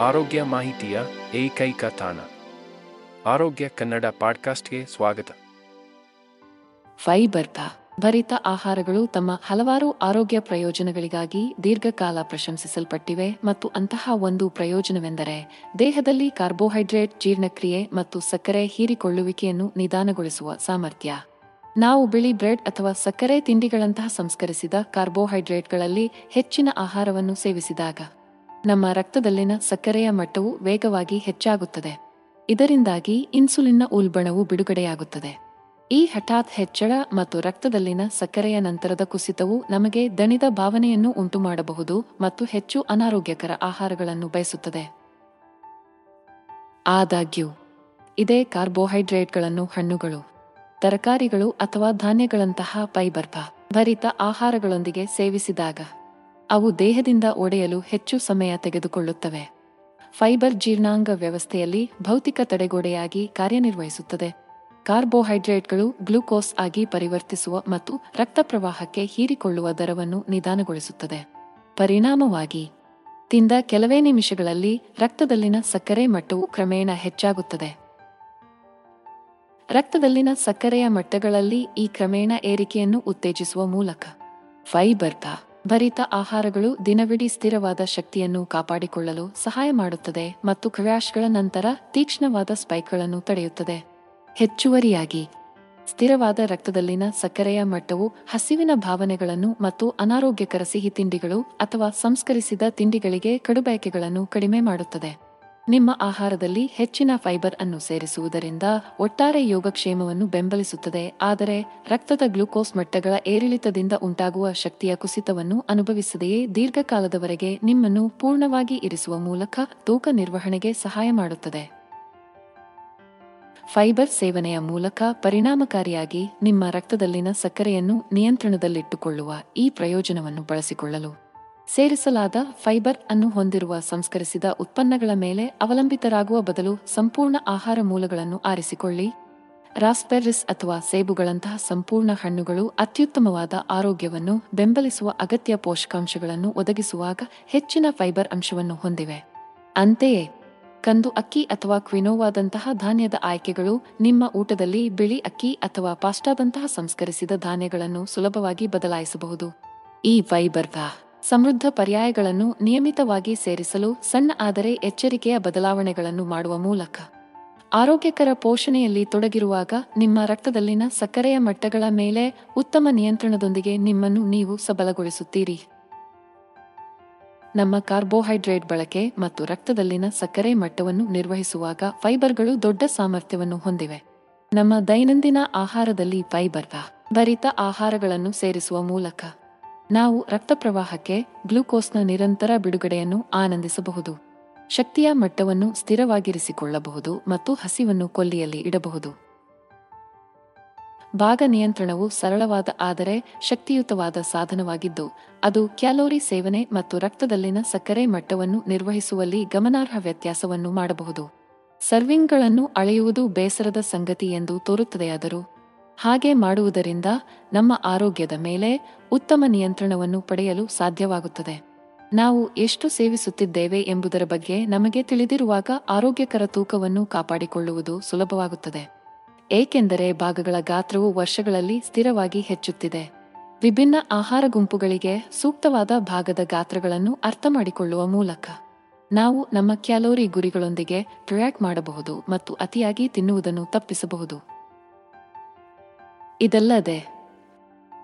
ಆರೋಗ್ಯ ಮಾಹಿತಿಯ ಏಕೈಕ ತಾಣ. ಆರೋಗ್ಯ ಕನ್ನಡ ಪಾಡ್ಕಾಸ್ಟ್ಗೆ ಸ್ವಾಗತ. ಫೈಬರ್ ಭರಿತ ಆಹಾರಗಳು ತಮ್ಮ ಹಲವಾರು ಆರೋಗ್ಯ ಪ್ರಯೋಜನಗಳಿಗಾಗಿ ದೀರ್ಘಕಾಲ ಪ್ರಶಂಸಿಸಲ್ಪಟ್ಟಿವೆ ಮತ್ತು ಅಂತಹ ಒಂದು ಪ್ರಯೋಜನವೆಂದರೆ ದೇಹದಲ್ಲಿ ಕಾರ್ಬೋಹೈಡ್ರೇಟ್ ಜೀರ್ಣಕ್ರಿಯೆ ಮತ್ತು ಸಕ್ಕರೆ ಹೀರಿಕೊಳ್ಳುವಿಕೆಯನ್ನು ನಿಧಾನಗೊಳಿಸುವ ಸಾಮರ್ಥ್ಯ. ನಾವು ಬಿಳಿ ಬ್ರೆಡ್ ಅಥವಾ ಸಕ್ಕರೆ ತಿಂಡಿಗಳಂತಹ ಸಂಸ್ಕರಿಸಿದ ಕಾರ್ಬೋಹೈಡ್ರೇಟ್ಗಳಲ್ಲಿ ಹೆಚ್ಚಿನ ಆಹಾರವನ್ನು ಸೇವಿಸಿದಾಗ ನಮ್ಮ ರಕ್ತದಲ್ಲಿನ ಸಕ್ಕರೆಯ ಮಟ್ಟವು ವೇಗವಾಗಿ ಹೆಚ್ಚಾಗುತ್ತದೆ. ಇದರಿಂದಾಗಿ ಇನ್ಸುಲಿನ್ನ ಉಲ್ಬಣವು ಬಿಡುಗಡೆಯಾಗುತ್ತದೆ. ಈ ಹಠಾತ್ ಹೆಚ್ಚಳ ಮತ್ತು ರಕ್ತದಲ್ಲಿನ ಸಕ್ಕರೆಯ ನಂತರದ ಕುಸಿತವು ನಮಗೆ ದಣಿದ ಭಾವನೆಯನ್ನು ಉಂಟುಮಾಡಬಹುದು ಮತ್ತು ಹೆಚ್ಚು ಅನಾರೋಗ್ಯಕರ ಆಹಾರಗಳನ್ನು ಬಯಸುತ್ತದೆ. ಆದಾಗ್ಯೂ, ಇದೇ ಕಾರ್ಬೋಹೈಡ್ರೇಟ್ಗಳನ್ನು ಹಣ್ಣುಗಳು, ತರಕಾರಿಗಳು ಅಥವಾ ಧಾನ್ಯಗಳಂತಹ ಫೈಬರ್, ಭರಿತ ಆಹಾರಗಳೊಂದಿಗೆ ಸೇವಿಸಿದಾಗ ಅವು ದೇಹದಿಂದ ಒಡೆಯಲು ಹೆಚ್ಚು ಸಮಯ ತೆಗೆದುಕೊಳ್ಳುತ್ತವೆ. ಫೈಬರ್ ಜೀರ್ಣಾಂಗ ವ್ಯವಸ್ಥೆಯಲ್ಲಿ ಭೌತಿಕ ತಡೆಗೋಡೆಯಾಗಿ ಕಾರ್ಯನಿರ್ವಹಿಸುತ್ತದೆ. ಕಾರ್ಬೋಹೈಡ್ರೇಟ್ಗಳು ಗ್ಲೂಕೋಸ್ ಆಗಿ ಪರಿವರ್ತಿಸುವ ಮತ್ತು ರಕ್ತ ಪ್ರವಾಹಕ್ಕೆ ಹೀರಿಕೊಳ್ಳುವ ದರವನ್ನು ನಿಧಾನಗೊಳಿಸುತ್ತದೆ. ಪರಿಣಾಮವಾಗಿ, ತಿಂದ ಕೆಲವೇ ನಿಮಿಷಗಳಲ್ಲಿ ರಕ್ತದಲ್ಲಿನ ಸಕ್ಕರೆ ಮಟ್ಟವು ಕ್ರಮೇಣ ಹೆಚ್ಚಾಗುತ್ತದೆ. ರಕ್ತದಲ್ಲಿನ ಸಕ್ಕರೆಯ ಮಟ್ಟಗಳಲ್ಲಿ ಈ ಕ್ರಮೇಣ ಏರಿಕೆಯನ್ನು ಉತ್ತೇಜಿಸುವ ಮೂಲಕ ಫೈಬರ್ ಭರಿತ ಆಹಾರಗಳು ದಿನವಿಡೀ ಸ್ಥಿರವಾದ ಶಕ್ತಿಯನ್ನು ಕಾಪಾಡಿಕೊಳ್ಳಲು ಸಹಾಯ ಮಾಡುತ್ತದೆ ಮತ್ತು ಕ್ರ್ಯಾಶ್ಗಳ ನಂತರ ತೀಕ್ಷ್ಣವಾದ ಸ್ಪೈಕ್ಗಳನ್ನು ತಡೆಯುತ್ತದೆ. ಹೆಚ್ಚುವರಿಯಾಗಿ, ಸ್ಥಿರವಾದ ರಕ್ತದಲ್ಲಿನ ಸಕ್ಕರೆಯ ಮಟ್ಟವು ಹಸಿವಿನ ಭಾವನೆಗಳನ್ನು ಮತ್ತು ಅನಾರೋಗ್ಯಕರ ಸಿಹಿ ತಿಂಡಿಗಳು ಅಥವಾ ಸಂಸ್ಕರಿಸಿದ ತಿಂಡಿಗಳಿಗೆ ಕಡುಬಯಕೆಗಳನ್ನು ಕಡಿಮೆ ಮಾಡುತ್ತದೆ. ನಿಮ್ಮ ಆಹಾರದಲ್ಲಿ ಹೆಚ್ಚಿನ ಫೈಬರ್ ಅನ್ನು ಸೇರಿಸುವುದರಿಂದ ಒಟ್ಟಾರೆ ಯೋಗಕ್ಷೇಮವನ್ನು ಬೆಂಬಲಿಸುತ್ತದೆ, ಆದರೆ ರಕ್ತದ ಗ್ಲೂಕೋಸ್ ಮಟ್ಟಗಳ ಏರಿಳಿತದಿಂದ ಉಂಟಾಗುವ ಶಕ್ತಿಯ ಕುಸಿತವನ್ನು ಅನುಭವಿಸದೆಯೇ ದೀರ್ಘಕಾಲದವರೆಗೆ ನಿಮ್ಮನ್ನು ಪೂರ್ಣವಾಗಿ ಇರಿಸುವ ಮೂಲಕ ತೂಕ ನಿರ್ವಹಣೆಗೆ ಸಹಾಯ ಮಾಡುತ್ತದೆ. ಫೈಬರ್ ಸೇವನೆಯ ಮೂಲಕ ಪರಿಣಾಮಕಾರಿಯಾಗಿ ನಿಮ್ಮ ರಕ್ತದಲ್ಲಿನ ಸಕ್ಕರೆಯನ್ನು ನಿಯಂತ್ರಣದಲ್ಲಿಟ್ಟುಕೊಳ್ಳುವ ಈ ಪ್ರಯೋಜನವನ್ನು ಬಳಸಿಕೊಳ್ಳಲು ಸೇರಿಸಲಾದ ಫೈಬರ್ ಅನ್ನು ಹೊಂದಿರುವ ಸಂಸ್ಕರಿಸಿದ ಉತ್ಪನ್ನಗಳ ಮೇಲೆ ಅವಲಂಬಿತರಾಗುವ ಬದಲು ಸಂಪೂರ್ಣ ಆಹಾರ ಮೂಲಗಳನ್ನು ಆರಿಸಿಕೊಳ್ಳಿ. ರಾಸ್ಪೆರ್ರಿಸ್ ಅಥವಾ ಸೇಬುಗಳಂತಹ ಸಂಪೂರ್ಣ ಹಣ್ಣುಗಳು ಅತ್ಯುತ್ತಮವಾದ ಆರೋಗ್ಯವನ್ನು ಬೆಂಬಲಿಸುವ ಅಗತ್ಯ ಪೋಷಕಾಂಶಗಳನ್ನು ಒದಗಿಸುವಾಗ ಹೆಚ್ಚಿನ ಫೈಬರ್ ಅಂಶವನ್ನು ಹೊಂದಿವೆ. ಅಂತೆಯೇ, ಕಂದು ಅಕ್ಕಿ ಅಥವಾ ಕ್ವಿನೋವಾದಂತಹ ಧಾನ್ಯದ ಆಯ್ಕೆಗಳು ನಿಮ್ಮ ಊಟದಲ್ಲಿ ಬಿಳಿ ಅಕ್ಕಿ ಅಥವಾ ಪಾಸ್ಟಾದಂತಹ ಸಂಸ್ಕರಿಸಿದ ಧಾನ್ಯಗಳನ್ನು ಸುಲಭವಾಗಿ ಬದಲಾಯಿಸಬಹುದು. ಈ ಫೈಬರ್ ಸಮೃದ್ಧ ಪರ್ಯಾಯಗಳನ್ನು ನಿಯಮಿತವಾಗಿ ಸೇರಿಸಲು ಸಣ್ಣ ಆದರೆ ಎಚ್ಚರಿಕೆಯ ಬದಲಾವಣೆಗಳನ್ನು ಮಾಡುವ ಮೂಲಕ. ಆರೋಗ್ಯಕರ ಪೋಷಣೆಯಲ್ಲಿ ತೊಡಗಿರುವಾಗ ನಿಮ್ಮ ರಕ್ತದಲ್ಲಿನ ಸಕ್ಕರೆಯ ಮಟ್ಟಗಳ ಮೇಲೆ ಉತ್ತಮ ನಿಯಂತ್ರಣದೊಂದಿಗೆ ನಿಮ್ಮನ್ನು ನೀವು ಸಬಲಗೊಳಿಸುತ್ತೀರಿ. ನಮ್ಮ ಕಾರ್ಬೋಹೈಡ್ರೇಟ್ ಬಳಕೆ ಮತ್ತು ರಕ್ತದಲ್ಲಿನ ಸಕ್ಕರೆ ಮಟ್ಟವನ್ನು ನಿರ್ವಹಿಸುವಾಗ ಫೈಬರ್ಗಳು ದೊಡ್ಡ ಸಾಮರ್ಥ್ಯವನ್ನು ಹೊಂದಿವೆ. ನಮ್ಮ ದೈನಂದಿನ ಆಹಾರದಲ್ಲಿ ಫೈಬರ್ ಭರಿತ ಆಹಾರಗಳನ್ನು ಸೇರಿಸುವ ಮೂಲಕ. ನಾವು ರಕ್ತ ಪ್ರವಾಹಕ್ಕೆ ಗ್ಲೂಕೋಸ್ನ ನಿರಂತರ ಬಿಡುಗಡೆಯನ್ನು ಆನಂದಿಸಬಹುದು. ಶಕ್ತಿಯ ಮಟ್ಟವನ್ನು ಸ್ಥಿರವಾಗಿರಿಸಿಕೊಳ್ಳಬಹುದು ಮತ್ತು ಹಸಿವನ್ನು ಕೊಲ್ಲಿಯಲ್ಲಿ ಇಡಬಹುದು. ಭಾಗ ನಿಯಂತ್ರಣವು ಸರಳವಾದ ಆದರೆ ಶಕ್ತಿಯುತವಾದ ಸಾಧನವಾಗಿದ್ದು, ಅದು ಕ್ಯಾಲೋರಿ ಸೇವನೆ ಮತ್ತು ರಕ್ತದಲ್ಲಿನ ಸಕ್ಕರೆ ಮಟ್ಟವನ್ನು ನಿರ್ವಹಿಸುವಲ್ಲಿ ಗಮನಾರ್ಹ ವ್ಯತ್ಯಾಸವನ್ನು ಮಾಡಬಹುದು. ಸರ್ವಿಂಗ್ಗಳನ್ನು ಅಳೆಯುವುದು ಬೇಸರದ ಸಂಗತಿ ಎಂದು ತೋರುತ್ತದೆಯಾದರೂ ಹಾಗೆ ಮಾಡುವುದರಿಂದ ನಮ್ಮ ಆರೋಗ್ಯದ ಮೇಲೆ ಉತ್ತಮ ನಿಯಂತ್ರಣವನ್ನು ಪಡೆಯಲು ಸಾಧ್ಯವಾಗುತ್ತದೆ. ನಾವು ಎಷ್ಟು ಸೇವಿಸುತ್ತಿದ್ದೇವೆ ಎಂಬುದರ ಬಗ್ಗೆ ನಮಗೆ ತಿಳಿದಿರುವಾಗ ಆರೋಗ್ಯಕರ ತೂಕವನ್ನು ಕಾಪಾಡಿಕೊಳ್ಳುವುದು ಸುಲಭವಾಗುತ್ತದೆ. ಏಕೆಂದರೆ ಭಾಗಗಳ ಗಾತ್ರವು ವರ್ಷಗಳಲ್ಲಿ ಸ್ಥಿರವಾಗಿ ಹೆಚ್ಚುತ್ತಿದೆ. ವಿಭಿನ್ನ ಆಹಾರ ಗುಂಪುಗಳಿಗೆ ಸೂಕ್ತವಾದ ಭಾಗದ ಗಾತ್ರಗಳನ್ನು ಅರ್ಥಮಾಡಿಕೊಳ್ಳುವ ಮೂಲಕ ನಾವು ನಮ್ಮ ಕ್ಯಾಲೋರಿ ಗುರಿಗಳೊಂದಿಗೆ ಟ್ರ್ಯಾಕ್ ಮಾಡಬಹುದು ಮತ್ತು ಅತಿಯಾಗಿ ತಿನ್ನುವುದನ್ನು ತಪ್ಪಿಸಬಹುದು. ಇದಲ್ಲದೆ,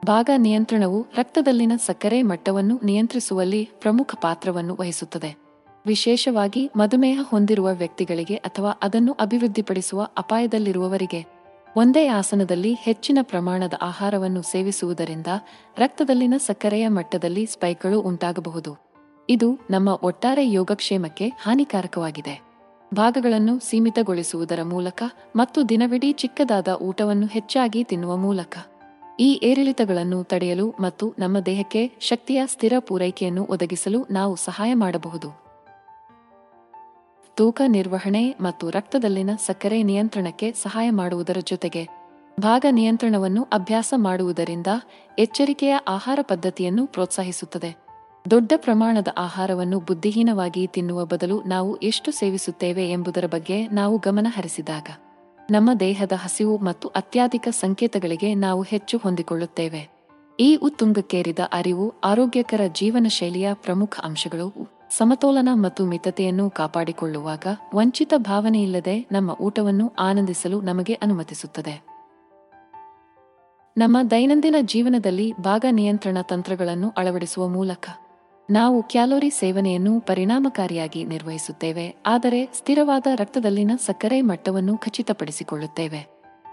ಭಾಗ ನಿಯಂತ್ರಣವು ರಕ್ತದಲ್ಲಿನ ಸಕ್ಕರೆ ಮಟ್ಟವನ್ನು ನಿಯಂತ್ರಿಸುವಲ್ಲಿ ಪ್ರಮುಖ ಪಾತ್ರವನ್ನು ವಹಿಸುತ್ತದೆ. ವಿಶೇಷವಾಗಿ ಮಧುಮೇಹ ಹೊಂದಿರುವ ವ್ಯಕ್ತಿಗಳಿಗೆ ಅಥವಾ ಅದನ್ನು ಅಭಿವೃದ್ಧಿಪಡಿಸುವ ಅಪಾಯದಲ್ಲಿರುವವರಿಗೆ, ಒಂದೇ ಆಸನದಲ್ಲಿ ಹೆಚ್ಚಿನ ಪ್ರಮಾಣದ ಆಹಾರವನ್ನು ಸೇವಿಸುವುದರಿಂದ ರಕ್ತದಲ್ಲಿನ ಸಕ್ಕರೆಯ ಮಟ್ಟದಲ್ಲಿ ಸ್ಪೈಕ್ಗಳು ಉಂಟಾಗಬಹುದು. ಇದು ನಮ್ಮ ಒಟ್ಟಾರೆ ಯೋಗಕ್ಷೇಮಕ್ಕೆ ಹಾನಿಕಾರಕವಾಗಿದೆ. ಭಾಗಗಳನ್ನು ಸೀಮಿತಗೊಳಿಸುವುದರ ಮೂಲಕ ಮತ್ತು ದಿನವಿಡೀ ಚಿಕ್ಕದಾದ ಊಟವನ್ನು ಹೆಚ್ಚಾಗಿ ತಿನ್ನುವ ಮೂಲಕ. ಈ ಏರಿಳಿತಗಳನ್ನು ತಡೆಯಲು ಮತ್ತು ನಮ್ಮ ದೇಹಕ್ಕೆ ಶಕ್ತಿಯ ಸ್ಥಿರ ಪೂರೈಕೆಯನ್ನು ಒದಗಿಸಲು ನಾವು ಸಹಾಯ ಮಾಡಬಹುದು. ತೂಕ ನಿರ್ವಹಣೆ ಮತ್ತು ರಕ್ತದಲ್ಲಿನ ಸಕ್ಕರೆ ನಿಯಂತ್ರಣಕ್ಕೆ ಸಹಾಯ ಮಾಡುವುದರ ಜೊತೆಗೆ ಭಾಗ ನಿಯಂತ್ರಣವನ್ನು ಅಭ್ಯಾಸ ಮಾಡುವುದರಿಂದ ಎಚ್ಚರಿಕೆಯ ಆಹಾರ ಪದ್ಧತಿಯನ್ನು ಪ್ರೋತ್ಸಾಹಿಸುತ್ತದೆ. ದೊಡ್ಡ ಪ್ರಮಾಣದ ಆಹಾರವನ್ನು ಬುದ್ಧಿಹೀನವಾಗಿ ತಿನ್ನುವ ಬದಲು ನಾವು ಎಷ್ಟು ಸೇವಿಸುತ್ತೇವೆ ಎಂಬುದರ ಬಗ್ಗೆ ನಾವು ಗಮನ ಹರಿಸಿದಾಗ, ನಮ್ಮ ದೇಹದ ಹಸಿವು ಮತ್ತು ಅತ್ಯಾಧಿಕ ಸಂಕೇತಗಳಿಗೆ ನಾವು ಹೆಚ್ಚು ಹೊಂದಿಕೊಳ್ಳುತ್ತೇವೆ. ಈ ಉತ್ತುಂಗಕ್ಕೇರಿದ ಅರಿವು ಆರೋಗ್ಯಕರ ಜೀವನ ಶೈಲಿಯ ಪ್ರಮುಖ ಅಂಶಗಳು. ಸಮತೋಲನ ಮತ್ತು ಮಿತತೆಯನ್ನು ಕಾಪಾಡಿಕೊಳ್ಳುವಾಗ ವಂಚಿತ ಭಾವನೆಯಿಲ್ಲದೆ ನಮ್ಮ ಊಟವನ್ನು ಆನಂದಿಸಲು ನಮಗೆ ಅನುಮತಿಸುತ್ತದೆ. ನಮ್ಮ ದೈನಂದಿನ ಜೀವನದಲ್ಲಿ ಭಾಗ ನಿಯಂತ್ರಣ ತಂತ್ರಗಳನ್ನು ಅಳವಡಿಸುವ ಮೂಲಕ ನಾವು ಕ್ಯಾಲೋರಿ ಸೇವನೆಯನ್ನು ಪರಿಣಾಮಕಾರಿಯಾಗಿ ನಿರ್ವಹಿಸುತ್ತೇವೆ, ಆದರೆ ಸ್ಥಿರವಾದ ರಕ್ತದಲ್ಲಿನ ಸಕ್ಕರೆ ಮಟ್ಟವನ್ನು ಖಚಿತಪಡಿಸಿಕೊಳ್ಳುತ್ತೇವೆ.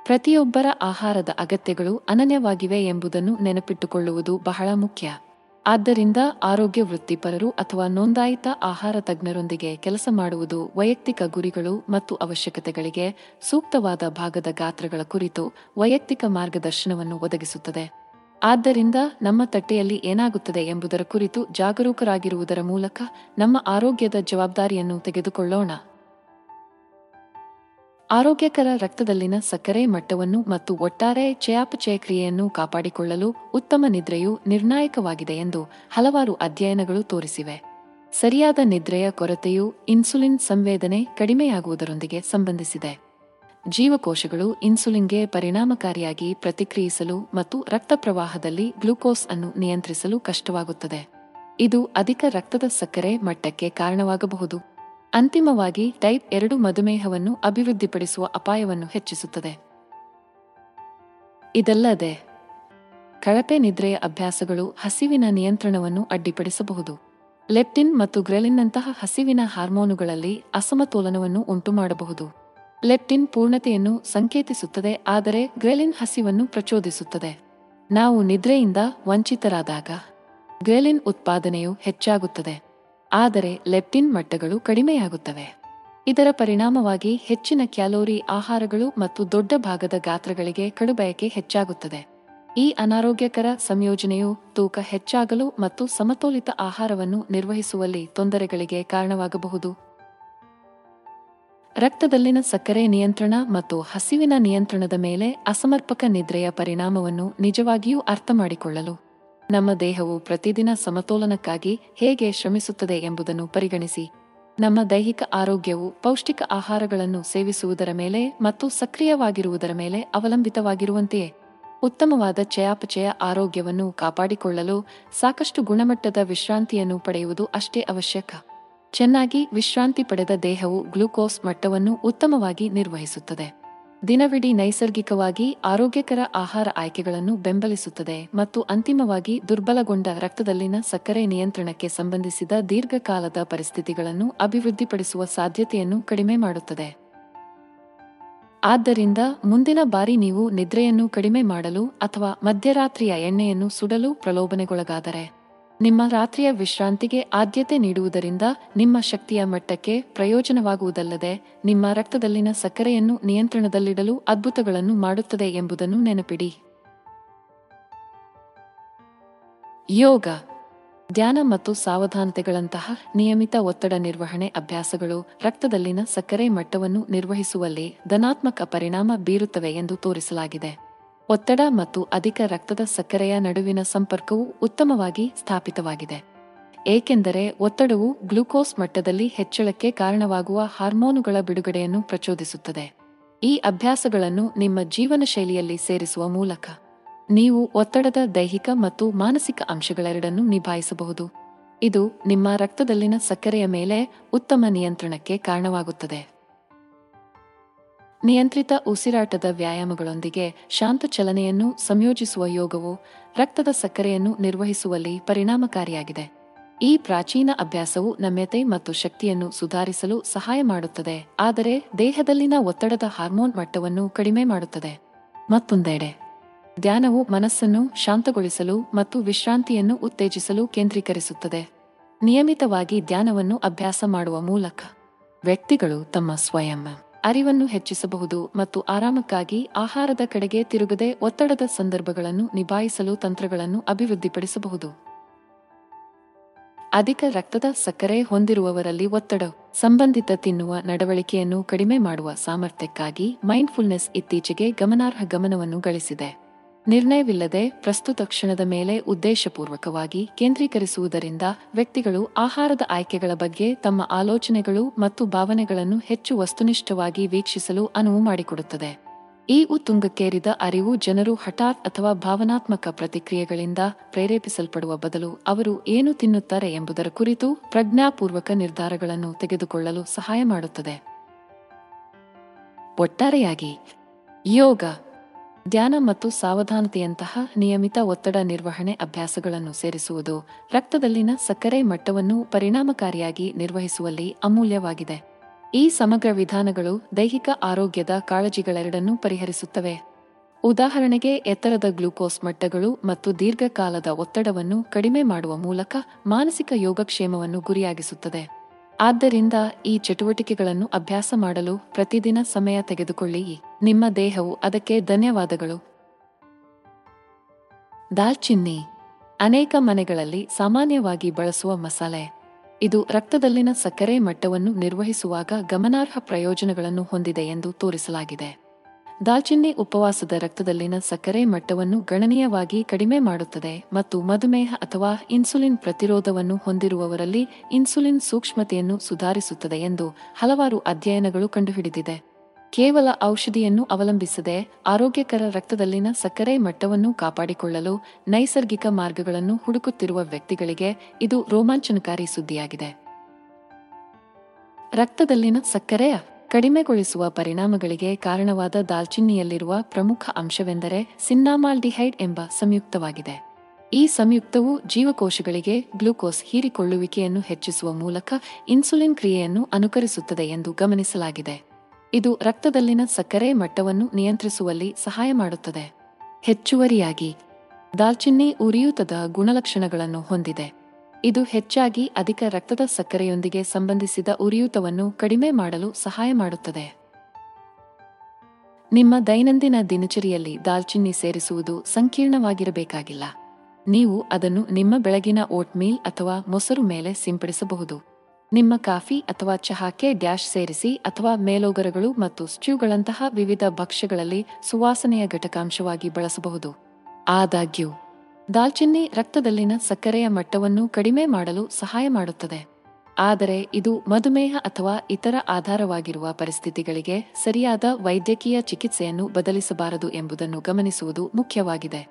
ಪ್ರತಿಯೊಬ್ಬರ ಆಹಾರದ ಅಗತ್ಯಗಳು ಅನನ್ಯವಾಗಿವೆ ಎಂಬುದನ್ನು ನೆನಪಿಟ್ಟುಕೊಳ್ಳುವುದು ಬಹಳ ಮುಖ್ಯ. ಆದ್ದರಿಂದ ಆರೋಗ್ಯ ವೃತ್ತಿಪರರು ಅಥವಾ ನೋಂದಾಯಿತ ಆಹಾರ ತಜ್ಞರೊಂದಿಗೆ ಕೆಲಸ ಮಾಡುವುದು ವೈಯಕ್ತಿಕ ಗುರಿಗಳು ಮತ್ತು ಅವಶ್ಯಕತೆಗಳಿಗೆ ಸೂಕ್ತವಾದ ಭಾಗದ ಗಾತ್ರಗಳ ಕುರಿತು ವೈಯಕ್ತಿಕ ಮಾರ್ಗದರ್ಶನವನ್ನು ಒದಗಿಸುತ್ತದೆ. ಆದ್ದರಿಂದ ನಮ್ಮ ತಟ್ಟೆಯಲ್ಲಿ ಏನಾಗುತ್ತದೆ ಎಂಬುದರ ಕುರಿತು ಜಾಗರೂಕರಾಗಿರುವುದರ ಮೂಲಕ ನಮ್ಮ ಆರೋಗ್ಯದ ಜವಾಬ್ದಾರಿಯನ್ನು ತೆಗೆದುಕೊಳ್ಳೋಣ. ಆರೋಗ್ಯಕರ ರಕ್ತದಲ್ಲಿನ ಸಕ್ಕರೆ ಮಟ್ಟವನ್ನು ಮತ್ತು ಒಟ್ಟಾರೆ ಚಯಾಪಚಯ ಕ್ರಿಯೆಯನ್ನು ಕಾಪಾಡಿಕೊಳ್ಳಲು ಉತ್ತಮ ನಿದ್ರೆಯು ನಿರ್ಣಾಯಕವಾಗಿದೆ ಎಂದು ಹಲವಾರು ಅಧ್ಯಯನಗಳು ತೋರಿಸಿವೆ. ಸರಿಯಾದ ನಿದ್ರೆಯ ಕೊರತೆಯು ಇನ್ಸುಲಿನ್ ಸಂವೇದನೆ ಕಡಿಮೆಯಾಗುವುದರೊಂದಿಗೆ ಸಂಬಂಧಿಸಿದೆ. ಜೀವಕೋಶಗಳು ಇನ್ಸುಲಿನ್ಗೆ ಪರಿಣಾಮಕಾರಿಯಾಗಿ ಪ್ರತಿಕ್ರಿಯಿಸಲು ಮತ್ತು ರಕ್ತ ಪ್ರವಾಹದಲ್ಲಿ ಗ್ಲೂಕೋಸ್ ಅನ್ನು ನಿಯಂತ್ರಿಸಲು ಕಷ್ಟವಾಗುತ್ತದೆ. ಇದು ಅಧಿಕ ರಕ್ತದ ಸಕ್ಕರೆ ಮಟ್ಟಕ್ಕೆ ಕಾರಣವಾಗಬಹುದು. ಅಂತಿಮವಾಗಿ ಟೈಪ್ ಎರಡು ಮಧುಮೇಹವನ್ನು ಅಭಿವೃದ್ಧಿಪಡಿಸುವ ಅಪಾಯವನ್ನು ಹೆಚ್ಚಿಸುತ್ತದೆ. ಇದಲ್ಲದೆ, ಕಳಪೆ ನಿದ್ರೆಯ ಅಭ್ಯಾಸಗಳು ಹಸಿವಿನ ನಿಯಂತ್ರಣವನ್ನು ಅಡ್ಡಿಪಡಿಸಬಹುದು. ಲೆಪ್ಟಿನ್ ಮತ್ತು ಗ್ರೆಲಿನ್ನಂತಹ ಹಸಿವಿನ ಹಾರ್ಮೋನುಗಳಲ್ಲಿ ಅಸಮತೋಲನವನ್ನು ಉಂಟುಮಾಡಬಹುದು. ಲೆಪ್ಟಿನ್ ಪೂರ್ಣತೆಯನ್ನು ಸಂಕೇತಿಸುತ್ತದೆ, ಆದರೆ ಗ್ರೆಲಿನ್ ಹಸಿವನ್ನು ಪ್ರಚೋದಿಸುತ್ತದೆ. ನಾವು ನಿದ್ರೆಯಿಂದ ವಂಚಿತರಾದಾಗ ಗ್ರೆಲಿನ್ ಉತ್ಪಾದನೆಯು ಹೆಚ್ಚಾಗುತ್ತದೆ, ಆದರೆ ಲೆಪ್ಟಿನ್ ಮಟ್ಟಗಳು ಕಡಿಮೆಯಾಗುತ್ತವೆ. ಇದರ ಪರಿಣಾಮವಾಗಿ ಹೆಚ್ಚಿನ ಕ್ಯಾಲೋರಿ ಆಹಾರಗಳು ಮತ್ತು ದೊಡ್ಡ ಭಾಗದ ಗಾತ್ರಗಳಿಗೆ ಕಡುಬಯಕೆ ಹೆಚ್ಚಾಗುತ್ತದೆ. ಈ ಅನಾರೋಗ್ಯಕರ ಸಂಯೋಜನೆಯು ತೂಕ ಹೆಚ್ಚಾಗಲು ಮತ್ತು ಸಮತೋಲಿತ ಆಹಾರವನ್ನು ನಿರ್ವಹಿಸುವಲ್ಲಿ ತೊಂದರೆಗಳಿಗೆ ಕಾರಣವಾಗಬಹುದು. ರಕ್ತದಲ್ಲಿನ ಸಕ್ಕರೆ ನಿಯಂತ್ರಣ ಮತ್ತು ಹಸಿವಿನ ನಿಯಂತ್ರಣದ ಮೇಲೆ ಅಸಮರ್ಪಕ ನಿದ್ರೆಯ ಪರಿಣಾಮವನ್ನು ನಿಜವಾಗಿಯೂ ಅರ್ಥಮಾಡಿಕೊಳ್ಳಲು. ನಮ್ಮ ದೇಹವು ಪ್ರತಿದಿನ ಸಮತೋಲನಕ್ಕಾಗಿ ಹೇಗೆ ಶ್ರಮಿಸುತ್ತದೆ ಎಂಬುದನ್ನು ಪರಿಗಣಿಸಿ. ನಮ್ಮ ದೈಹಿಕ ಆರೋಗ್ಯವು ಪೌಷ್ಟಿಕ ಆಹಾರಗಳನ್ನು ಸೇವಿಸುವುದರ ಮೇಲೆ ಮತ್ತು ಸಕ್ರಿಯವಾಗಿರುವುದರ ಮೇಲೆ ಅವಲಂಬಿತವಾಗಿರುವಂತೆಯೇ. ಉತ್ತಮವಾದ ಚಯಾಪಚಯ ಆರೋಗ್ಯವನ್ನು ಕಾಪಾಡಿಕೊಳ್ಳಲು ಸಾಕಷ್ಟು ಗುಣಮಟ್ಟದ ವಿಶ್ರಾಂತಿಯನ್ನು ಪಡೆಯುವುದು ಅಷ್ಟೇ ಅವಶ್ಯಕ. ಚೆನ್ನಾಗಿ ವಿಶ್ರಾಂತಿ ಪಡೆದ ದೇಹವು ಗ್ಲೂಕೋಸ್ ಮಟ್ಟವನ್ನು ಉತ್ತಮವಾಗಿ ನಿರ್ವಹಿಸುತ್ತದೆ. ದಿನವಿಡೀ ನೈಸರ್ಗಿಕವಾಗಿ ಆರೋಗ್ಯಕರ ಆಹಾರ ಆಯ್ಕೆಗಳನ್ನು ಬೆಂಬಲಿಸುತ್ತದೆ ಮತ್ತು ಅಂತಿಮವಾಗಿ ದುರ್ಬಲಗೊಂಡ ರಕ್ತದಲ್ಲಿನ ಸಕ್ಕರೆ ನಿಯಂತ್ರಣಕ್ಕೆ ಸಂಬಂಧಿಸಿದ ದೀರ್ಘಕಾಲದ ಪರಿಸ್ಥಿತಿಗಳನ್ನು ಅಭಿವೃದ್ಧಿಪಡಿಸುವ ಸಾಧ್ಯತೆಯನ್ನು ಕಡಿಮೆ ಮಾಡುತ್ತದೆ. ಆದ್ದರಿಂದ ಮುಂದಿನ ಬಾರಿ ನೀವು ನಿದ್ರೆಯನ್ನು ಕಡಿಮೆ ಮಾಡಲು ಅಥವಾ ಮಧ್ಯರಾತ್ರಿಯ ಎಣ್ಣೆಯನ್ನು ಸುಡಲು ಪ್ರಲೋಭನೆಗೊಳಗಾದರೆ. ನಿಮ್ಮ ರಾತ್ರಿಯ ವಿಶ್ರಾಂತಿಗೆ ಆದ್ಯತೆ ನೀಡುವುದರಿಂದ ನಿಮ್ಮ ಶಕ್ತಿಯ ಮಟ್ಟಕ್ಕೆ ಪ್ರಯೋಜನವಾಗುವುದಲ್ಲದೆ ನಿಮ್ಮ ರಕ್ತದಲ್ಲಿನ ಸಕ್ಕರೆಯನ್ನು ನಿಯಂತ್ರಣದಲ್ಲಿಡಲು ಅದ್ಭುತಗಳನ್ನು ಮಾಡುತ್ತದೆ ಎಂಬುದನ್ನು ನೆನಪಿಡಿ. ಯೋಗ, ಧ್ಯಾನ ಮತ್ತು ಸಾವಧಾನತೆಗಳಂತಹ ನಿಯಮಿತ ಒತ್ತಡ ನಿರ್ವಹಣೆ ಅಭ್ಯಾಸಗಳು ರಕ್ತದಲ್ಲಿನ ಸಕ್ಕರೆ ಮಟ್ಟವನ್ನು ನಿರ್ವಹಿಸುವಲ್ಲಿ ಧನಾತ್ಮಕ ಪರಿಣಾಮ ಬೀರುತ್ತವೆ ಎಂದು ತೋರಿಸಲಾಗಿದೆ. ಒತ್ತಡ ಮತ್ತು ಅಧಿಕ ರಕ್ತದ ಸಕ್ಕರೆಯ ನಡುವಿನ ಸಂಪರ್ಕವು ಉತ್ತಮವಾಗಿ ಸ್ಥಾಪಿತವಾಗಿದೆ. ಏಕೆಂದರೆ ಒತ್ತಡವು ಗ್ಲೂಕೋಸ್ ಮಟ್ಟದಲ್ಲಿ ಹೆಚ್ಚಳಕ್ಕೆ ಕಾರಣವಾಗುವ ಹಾರ್ಮೋನುಗಳ ಬಿಡುಗಡೆಯನ್ನು ಪ್ರಚೋದಿಸುತ್ತದೆ. ಈ ಅಭ್ಯಾಸಗಳನ್ನು ನಿಮ್ಮ ಜೀವನ ಶೈಲಿಯಲ್ಲಿ ಸೇರಿಸುವ ಮೂಲಕ ನೀವು ಒತ್ತಡದ ದೈಹಿಕ ಮತ್ತು ಮಾನಸಿಕ ಅಂಶಗಳೆರಡನ್ನು ನಿಭಾಯಿಸಬಹುದು. ಇದು ನಿಮ್ಮ ರಕ್ತದಲ್ಲಿನ ಸಕ್ಕರೆಯ ಮೇಲೆ ಉತ್ತಮ ನಿಯಂತ್ರಣಕ್ಕೆ ಕಾರಣವಾಗುತ್ತದೆ. ನಿಯಂತ್ರಿತ ಉಸಿರಾಟದ ವ್ಯಾಯಾಮಗಳೊಂದಿಗೆ ಶಾಂತ ಚಲನೆಯನ್ನು ಸಂಯೋಜಿಸುವ ಯೋಗವು ರಕ್ತದ ಸಕ್ಕರೆಯನ್ನು ನಿರ್ವಹಿಸುವಲ್ಲಿ ಪರಿಣಾಮಕಾರಿಯಾಗಿದೆ. ಈ ಪ್ರಾಚೀನ ಅಭ್ಯಾಸವು ನಮ್ಯತೆ ಮತ್ತು ಶಕ್ತಿಯನ್ನು ಸುಧಾರಿಸಲು ಸಹಾಯ ಮಾಡುತ್ತದೆ, ಆದರೆ ದೇಹದಲ್ಲಿನ ಒತ್ತಡದ ಹಾರ್ಮೋನ್ ಮಟ್ಟವನ್ನು ಕಡಿಮೆ ಮಾಡುತ್ತದೆ. ಮತ್ತೊಂದೆಡೆ, ಧ್ಯಾನವು ಮನಸ್ಸನ್ನು ಶಾಂತಗೊಳಿಸಲು ಮತ್ತು ವಿಶ್ರಾಂತಿಯನ್ನು ಉತ್ತೇಜಿಸಲು ಕೇಂದ್ರೀಕರಿಸುತ್ತದೆ. ನಿಯಮಿತವಾಗಿ ಧ್ಯಾನವನ್ನು ಅಭ್ಯಾಸ ಮಾಡುವ ಮೂಲಕ ವ್ಯಕ್ತಿಗಳು ತಮ್ಮ ಸ್ವಯಂ ಅರಿವನ್ನು ಹೆಚ್ಚಿಸಬಹುದು ಮತ್ತು ಆರಾಮಕ್ಕಾಗಿ ಆಹಾರದ ಕಡೆಗೆ ತಿರುಗದೆ ಒತ್ತಡದ ಸಂದರ್ಭಗಳನ್ನು ನಿಭಾಯಿಸಲು ತಂತ್ರಗಳನ್ನು ಅಭಿವೃದ್ಧಿಪಡಿಸಬಹುದು. ಅಧಿಕ ರಕ್ತದ ಸಕ್ಕರೆ ಹೊಂದಿರುವವರಲ್ಲಿ ಒತ್ತಡ, ಸಂಬಂಧಿತ ತಿನ್ನುವ ನಡವಳಿಕೆಯನ್ನು ಕಡಿಮೆ ಮಾಡುವ ಸಾಮರ್ಥ್ಯಕ್ಕಾಗಿ ಮೈಂಡ್ಫುಲ್ನೆಸ್ ಇತ್ತೀಚೆಗೆ ಗಮನಾರ್ಹ ಗಮನವನ್ನು ಗಳಿಸಿದೆ. ನಿರ್ಣಯವಿಲ್ಲದೆ ಪ್ರಸ್ತುತ ಕ್ಷಣದ ಮೇಲೆ ಉದ್ದೇಶಪೂರ್ವಕವಾಗಿ ಕೇಂದ್ರೀಕರಿಸುವುದರಿಂದ ವ್ಯಕ್ತಿಗಳು ಆಹಾರದ ಆಯ್ಕೆಗಳ ಬಗ್ಗೆ ತಮ್ಮ ಆಲೋಚನೆಗಳು ಮತ್ತು ಭಾವನೆಗಳನ್ನು ಹೆಚ್ಚು ವಸ್ತುನಿಷ್ಠವಾಗಿ ವೀಕ್ಷಿಸಲು ಅನುವು ಮಾಡಿಕೊಡುತ್ತದೆ. ಈ ಉತ್ತುಂಗಕ್ಕೇರಿದ ಅರಿವು ಜನರು ಹಠಾತ್ ಅಥವಾ ಭಾವನಾತ್ಮಕ ಪ್ರತಿಕ್ರಿಯೆಗಳಿಂದ ಪ್ರೇರೇಪಿಸಲ್ಪಡುವ ಬದಲು ಅವರು ಏನು ತಿನ್ನುತ್ತಾರೆ ಎಂಬುದರ ಕುರಿತು ಪ್ರಜ್ಞಾಪೂರ್ವಕ ನಿರ್ಧಾರಗಳನ್ನು ತೆಗೆದುಕೊಳ್ಳಲು ಸಹಾಯ ಮಾಡುತ್ತದೆ. ಒಟ್ಟಾರೆಯಾಗಿ ಯೋಗ ಧ್ಯಾನ ಮತ್ತು ಸಾವಧಾನತೆಯಂತಹ ನಿಯಮಿತ ಒತ್ತಡ ನಿರ್ವಹಣೆ ಅಭ್ಯಾಸಗಳನ್ನು ಸೇರಿಸುವುದು ರಕ್ತದಲ್ಲಿನ ಸಕ್ಕರೆ ಮಟ್ಟವನ್ನು ಪರಿಣಾಮಕಾರಿಯಾಗಿ ನಿರ್ವಹಿಸುವಲ್ಲಿ ಅಮೂಲ್ಯವಾಗಿದೆ. ಈ ಸಮಗ್ರ ವಿಧಾನಗಳು ದೈಹಿಕ ಆರೋಗ್ಯದ ಕಾಳಜಿಗಳೆರಡನ್ನೂ ಪರಿಹರಿಸುತ್ತವೆ. ಉದಾಹರಣೆಗೆ, ಎತ್ತರದ ಗ್ಲೂಕೋಸ್ ಮಟ್ಟಗಳು ಮತ್ತು ದೀರ್ಘಕಾಲದ ಒತ್ತಡವನ್ನು ಕಡಿಮೆ ಮಾಡುವ ಮೂಲಕ ಮಾನಸಿಕ ಯೋಗಕ್ಷೇಮವನ್ನು ಗುರಿಯಾಗಿಸುತ್ತದೆ. ಆದ್ದರಿಂದ ಈ ಚಟುವಟಿಕೆಗಳನ್ನು ಅಭ್ಯಾಸ ಮಾಡಲು ಪ್ರತಿದಿನ ಸಮಯ ತೆಗೆದುಕೊಳ್ಳಿ ನಿಮ್ಮ ದೇಹವು ಅದಕ್ಕೆ ಧನ್ಯವಾದಗಳು. ದಾಲ್ಚಿನ್ನಿ ಅನೇಕ ಮನೆಗಳಲ್ಲಿ ಸಾಮಾನ್ಯವಾಗಿ ಬಳಸುವ ಮಸಾಲೆ. ಇದು ರಕ್ತದಲ್ಲಿನ ಸಕ್ಕರೆ ಮಟ್ಟವನ್ನು ನಿರ್ವಹಿಸುವಾಗ ಗಮನಾರ್ಹ ಪ್ರಯೋಜನಗಳನ್ನು ಹೊಂದಿದೆ ಎಂದು ತೋರಿಸಲಾಗಿದೆ. ದಾಲ್ಚಿನ್ನಿ ಉಪವಾಸದ ರಕ್ತದಲ್ಲಿನ ಸಕ್ಕರೆ ಮಟ್ಟವನ್ನು ಗಣನೀಯವಾಗಿ ಕಡಿಮೆ ಮಾಡುತ್ತದೆ ಮತ್ತು ಮಧುಮೇಹ ಅಥವಾ ಇನ್ಸುಲಿನ್ ಪ್ರತಿರೋಧವನ್ನು ಹೊಂದಿರುವವರಲ್ಲಿ ಇನ್ಸುಲಿನ್ ಸೂಕ್ಷ್ಮತೆಯನ್ನು ಸುಧಾರಿಸುತ್ತದೆ ಎಂದು ಹಲವಾರು ಅಧ್ಯಯನಗಳು ಕಂಡುಹಿಡಿದಿದೆ. ಕೇವಲ ಔಷಧಿಯನ್ನು ಅವಲಂಬಿಸದೆ ಆರೋಗ್ಯಕರ ರಕ್ತದಲ್ಲಿನ ಸಕ್ಕರೆ ಮಟ್ಟವನ್ನು ಕಾಪಾಡಿಕೊಳ್ಳಲು ನೈಸರ್ಗಿಕ ಮಾರ್ಗಗಳನ್ನು ಹುಡುಕುತ್ತಿರುವ ವ್ಯಕ್ತಿಗಳಿಗೆ ಇದು ರೋಮಾಂಚನಕಾರಿ ಸುದ್ದಿಯಾಗಿದೆ. ರಕ್ತದಲ್ಲಿನ ಸಕ್ಕರೆಯ ಕಡಿಮೆಗೊಳಿಸುವ ಪರಿಣಾಮಗಳಿಗೆ ಕಾರಣವಾದ ದಾಲ್ಚಿನ್ನಿಯಲ್ಲಿರುವ ಪ್ರಮುಖ ಅಂಶವೆಂದರೆ ಸಿನ್ನಾಮಾಲ್ಡಿಹೈಡ್ ಎಂಬ ಸಂಯುಕ್ತವಾಗಿದೆ. ಈ ಸಂಯುಕ್ತವು ಜೀವಕೋಶಗಳಿಗೆ ಗ್ಲೂಕೋಸ್ ಹೀರಿಕೊಳ್ಳುವಿಕೆಯನ್ನು ಹೆಚ್ಚಿಸುವ ಮೂಲಕ ಇನ್ಸುಲಿನ್ ಕ್ರಿಯೆಯನ್ನು ಅನುಕರಿಸುತ್ತದೆ ಎಂದು ಗಮನಿಸಲಾಗಿದೆ. ಇದು ರಕ್ತದಲ್ಲಿನ ಸಕ್ಕರೆ ಮಟ್ಟವನ್ನು ನಿಯಂತ್ರಿಸುವಲ್ಲಿ ಸಹಾಯ ಮಾಡುತ್ತದೆ. ಹೆಚ್ಚುವರಿಯಾಗಿ, ದಾಲ್ಚಿನ್ನಿ ಉರಿಯೂತದ ಗುಣಲಕ್ಷಣಗಳನ್ನು ಹೊಂದಿದೆ. ಇದು ಹೆಚ್ಚಾಗಿ ಅಧಿಕ ರಕ್ತದ ಸಕ್ಕರೆಯೊಂದಿಗೆ ಸಂಬಂಧಿಸಿದ ಉರಿಯೂತವನ್ನು ಕಡಿಮೆ ಮಾಡಲು ಸಹಾಯ ಮಾಡುತ್ತದೆ. ನಿಮ್ಮ ದೈನಂದಿನ ದಿನಚರಿಯಲ್ಲಿ ದಾಲ್ಚಿನ್ನಿ ಸೇರಿಸುವುದು ಸಂಕೀರ್ಣವಾಗಿರಬೇಕಾಗಿಲ್ಲ. ನೀವು ಅದನ್ನು ನಿಮ್ಮ ಬೆಳಗಿನ ಓಟ್ ಮೀಲ್ ಅಥವಾ ಮೊಸರು ಮೇಲೆ ಸಿಂಪಡಿಸಬಹುದು. ನಿಮ್ಮ ಕಾಫಿ ಅಥವಾ ಚಹಾಕ್ಕೆ ಡ್ಯಾಶ್ ಸೇರಿಸಿ ಅಥವಾ ಮೇಲೋಗರಗಳು ಮತ್ತು ಸ್ಟ್ಯೂಗಳಂತಹ ವಿವಿಧ ಭಕ್ಷ್ಯಗಳಲ್ಲಿ ಸುವಾಸನೆಯ ಘಟಕಾಂಶವಾಗಿ ಬಳಸಬಹುದು. ಆದಾಗ್ಯೂ ದಾಲ್ಚಿನ್ನಿ ರಕ್ತದಲ್ಲಿನ ಸಕ್ಕರೆಯ ಮಟ್ಟವನ್ನು ಕಡಿಮೆ ಮಾಡಲು ಸಹಾಯ ಮಾಡುತ್ತದೆ. ಆದರೆ ಇದು ಮಧುಮೇಹ ಅಥವಾ ಇತರ ಆಧಾರವಾಗಿರುವ ಪರಿಸ್ಥಿತಿಗಳಿಗೆ ಸರಿಯಾದ ವೈದ್ಯಕೀಯ ಚಿಕಿತ್ಸೆಯನ್ನು ಬದಲಿಸಬಾರದು ಎಂಬುದನ್ನು ಗಮನಿಸುವುದು ಮುಖ್ಯವಾಗಿದೆ.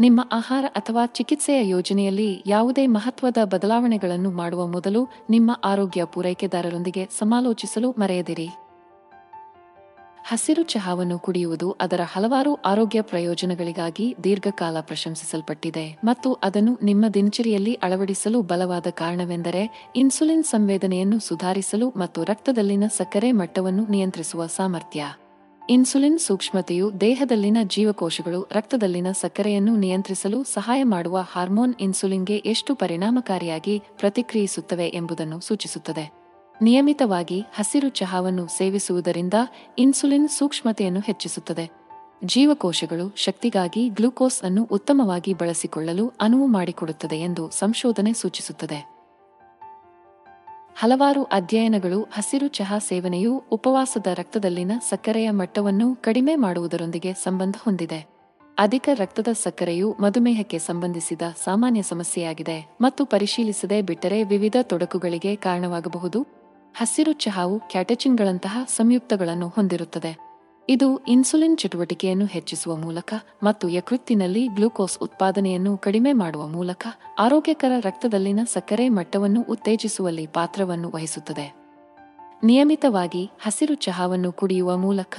ನಿಮ್ಮ ಆಹಾರ ಅಥವಾ ಚಿಕಿತ್ಸೆಯ ಯೋಜನೆಯಲ್ಲಿ ಯಾವುದೇ ಮಹತ್ವದ ಬದಲಾವಣೆಗಳನ್ನು ಮಾಡುವ ಮೊದಲು ನಿಮ್ಮ ಆರೋಗ್ಯ ಪೂರೈಕೆದಾರರೊಂದಿಗೆ ಸಮಾಲೋಚಿಸಲು ಮರೆಯದಿರಿ. ಹಸಿರು ಚಹಾವನ್ನು ಕುಡಿಯುವುದು ಅದರ ಹಲವಾರು ಆರೋಗ್ಯ ಪ್ರಯೋಜನಗಳಿಗಾಗಿ ದೀರ್ಘಕಾಲ ಪ್ರಶಂಸಿಸಲ್ಪಟ್ಟಿದೆ ಮತ್ತು ಅದನ್ನು ನಿಮ್ಮ ದಿನಚರಿಯಲ್ಲಿ ಅಳವಡಿಸಲು ಬಲವಾದ ಕಾರಣವೆಂದರೆ ಇನ್ಸುಲಿನ್ ಸಂವೇದನೆಯನ್ನು ಸುಧಾರಿಸಲು ಮತ್ತು ರಕ್ತದಲ್ಲಿನ ಸಕ್ಕರೆ ಮಟ್ಟವನ್ನು ನಿಯಂತ್ರಿಸುವ ಸಾಮರ್ಥ್ಯ. ಇನ್ಸುಲಿನ್ ಸೂಕ್ಷ್ಮತೆಯು ದೇಹದಲ್ಲಿನ ಜೀವಕೋಶಗಳು ರಕ್ತದಲ್ಲಿನ ಸಕ್ಕರೆಯನ್ನು ನಿಯಂತ್ರಿಸಲು ಸಹಾಯ ಮಾಡುವ ಹಾರ್ಮೋನ್ ಇನ್ಸುಲಿನ್ಗೆ ಎಷ್ಟು ಪರಿಣಾಮಕಾರಿಯಾಗಿ ಪ್ರತಿಕ್ರಿಯಿಸುತ್ತವೆ ಎಂಬುದನ್ನು ಸೂಚಿಸುತ್ತದೆ. ನಿಯಮಿತವಾಗಿ ಹಸಿರು ಚಹಾವನ್ನು ಸೇವಿಸುವುದರಿಂದ ಇನ್ಸುಲಿನ್ ಸೂಕ್ಷ್ಮತೆಯನ್ನು ಹೆಚ್ಚಿಸುತ್ತದೆ. ಜೀವಕೋಶಗಳು ಶಕ್ತಿಗಾಗಿ ಗ್ಲೂಕೋಸ್ ಅನ್ನು ಉತ್ತಮವಾಗಿ ಬಳಸಿಕೊಳ್ಳಲು ಅನುವು ಮಾಡಿಕೊಡುತ್ತದೆ ಎಂದು ಸಂಶೋಧನೆ ಸೂಚಿಸುತ್ತದೆ. ಹಲವಾರು ಅಧ್ಯಯನಗಳು ಹಸಿರು ಚಹಾ ಸೇವನೆಯು ಉಪವಾಸದ ರಕ್ತದಲ್ಲಿನ ಸಕ್ಕರೆಯ ಮಟ್ಟವನ್ನು ಕಡಿಮೆ ಮಾಡುವುದರೊಂದಿಗೆ ಸಂಬಂಧ ಹೊಂದಿದೆ. ಅಧಿಕ ರಕ್ತದ ಸಕ್ಕರೆಯು ಮಧುಮೇಹಕ್ಕೆ ಸಂಬಂಧಿಸಿದ ಸಾಮಾನ್ಯ ಸಮಸ್ಯೆಯಾಗಿದೆ ಮತ್ತು ಪರಿಶೀಲಿಸದೆ ಬಿಟ್ಟರೆ ವಿವಿಧ ತೊಡಕುಗಳಿಗೆ ಕಾರಣವಾಗಬಹುದು. ಹಸಿರು ಚಹಾವು ಕ್ಯಾಟಚಿನ್ಗಳಂತಹ ಸಂಯುಕ್ತಗಳನ್ನು ಹೊಂದಿರುತ್ತದೆ. ಇದು ಇನ್ಸುಲಿನ್ ಚಟುವಟಿಕೆಯನ್ನು ಹೆಚ್ಚಿಸುವ ಮೂಲಕ ಮತ್ತು ಯಕೃತ್ತಿನಲ್ಲಿ ಗ್ಲೂಕೋಸ್ ಉತ್ಪಾದನೆಯನ್ನು ಕಡಿಮೆ ಮಾಡುವ ಮೂಲಕ ಆರೋಗ್ಯಕರ ರಕ್ತದಲ್ಲಿನ ಸಕ್ಕರೆ ಮಟ್ಟವನ್ನು ಉತ್ತೇಜಿಸುವಲ್ಲಿ ಪಾತ್ರವನ್ನು ವಹಿಸುತ್ತದೆ. ನಿಯಮಿತವಾಗಿ ಹಸಿರು ಚಹಾವನ್ನು ಕುಡಿಯುವ ಮೂಲಕ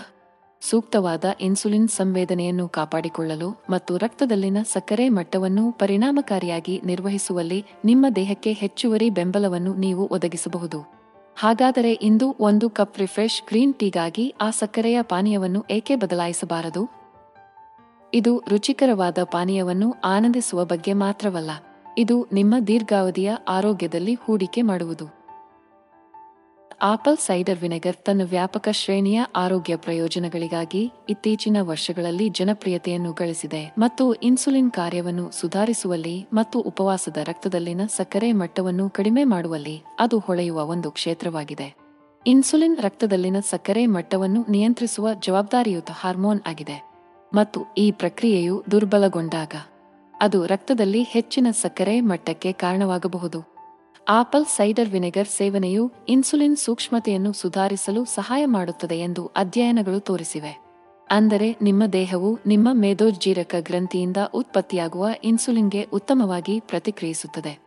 ಸೂಕ್ತವಾದ ಇನ್ಸುಲಿನ್ ಸಂವೇದನೆಯನ್ನು ಕಾಪಾಡಿಕೊಳ್ಳಲು ಮತ್ತು ರಕ್ತದಲ್ಲಿನ ಸಕ್ಕರೆ ಮಟ್ಟವನ್ನು ಪರಿಣಾಮಕಾರಿಯಾಗಿ ನಿರ್ವಹಿಸುವಲ್ಲಿ ನಿಮ್ಮ ದೇಹಕ್ಕೆ ಹೆಚ್ಚುವರಿ ಬೆಂಬಲವನ್ನು ನೀವು ಒದಗಿಸಬಹುದು. ಹಾಗಾದರೆ ಇಂದು ಒಂದು ಕಪ್ ರಿಫ್ರೆಶ್ ಗ್ರೀನ್ ಟೀಗಾಗಿ ಆ ಸಕ್ಕರೆಯ ಪಾನೀಯವನ್ನು ಏಕೆ ಬದಲಾಯಿಸಬಾರದು? ಇದು ರುಚಿಕರವಾದ ಪಾನೀಯವನ್ನು ಆನಂದಿಸುವ ಬಗ್ಗೆ ಮಾತ್ರವಲ್ಲ, ಇದು ನಿಮ್ಮ ದೀರ್ಘಾವಧಿಯ ಆರೋಗ್ಯದಲ್ಲಿ ಹೂಡಿಕೆ ಮಾಡುವುದು. ಆಪಲ್ ಸೈಡರ್ ವಿನೆಗರ್ ತನ್ನ ವ್ಯಾಪಕ ಶ್ರೇಣಿಯ ಆರೋಗ್ಯ ಪ್ರಯೋಜನಗಳಿಗಾಗಿ ಇತ್ತೀಚಿನ ವರ್ಷಗಳಲ್ಲಿ ಜನಪ್ರಿಯತೆಯನ್ನು ಗಳಿಸಿದೆ ಮತ್ತು ಇನ್ಸುಲಿನ್ ಕಾರ್ಯವನ್ನು ಸುಧಾರಿಸುವಲ್ಲಿ ಮತ್ತು ಉಪವಾಸದ ರಕ್ತದಲ್ಲಿನ ಸಕ್ಕರೆ ಮಟ್ಟವನ್ನು ಕಡಿಮೆ ಮಾಡುವಲ್ಲಿ ಅದು ಹೊಳೆಯುವ ಒಂದು ಕ್ಷೇತ್ರವಾಗಿದೆ. ಇನ್ಸುಲಿನ್ ರಕ್ತದಲ್ಲಿನ ಸಕ್ಕರೆ ಮಟ್ಟವನ್ನು ನಿಯಂತ್ರಿಸುವ ಜವಾಬ್ದಾರಿಯುತ ಹಾರ್ಮೋನ್ ಆಗಿದೆ ಮತ್ತು ಈ ಪ್ರಕ್ರಿಯೆಯು ದುರ್ಬಲಗೊಂಡಾಗ ಅದು ರಕ್ತದಲ್ಲಿ ಹೆಚ್ಚಿನ ಸಕ್ಕರೆ ಮಟ್ಟಕ್ಕೆ ಕಾರಣವಾಗಬಹುದು. ಆಪಲ್ ಸೈಡರ್ ವಿನೆಗರ್ ಸೇವನೆಯು ಇನ್ಸುಲಿನ್ ಸೂಕ್ಷ್ಮತೆಯನ್ನು ಸುಧಾರಿಸಲು ಸಹಾಯ ಮಾಡುತ್ತದೆ ಎಂದು ಅಧ್ಯಯನಗಳು ತೋರಿಸಿವೆ. ಅಂದರೆ ನಿಮ್ಮ ದೇಹವು ನಿಮ್ಮ ಮೇದೋಜ್ಜೀರಕ ಗ್ರಂಥಿಯಿಂದ ಉತ್ಪತ್ತಿಯಾಗುವ ಇನ್ಸುಲಿನ್ಗೆ ಉತ್ತಮವಾಗಿ ಪ್ರತಿಕ್ರಿಯಿಸುತ್ತದೆ.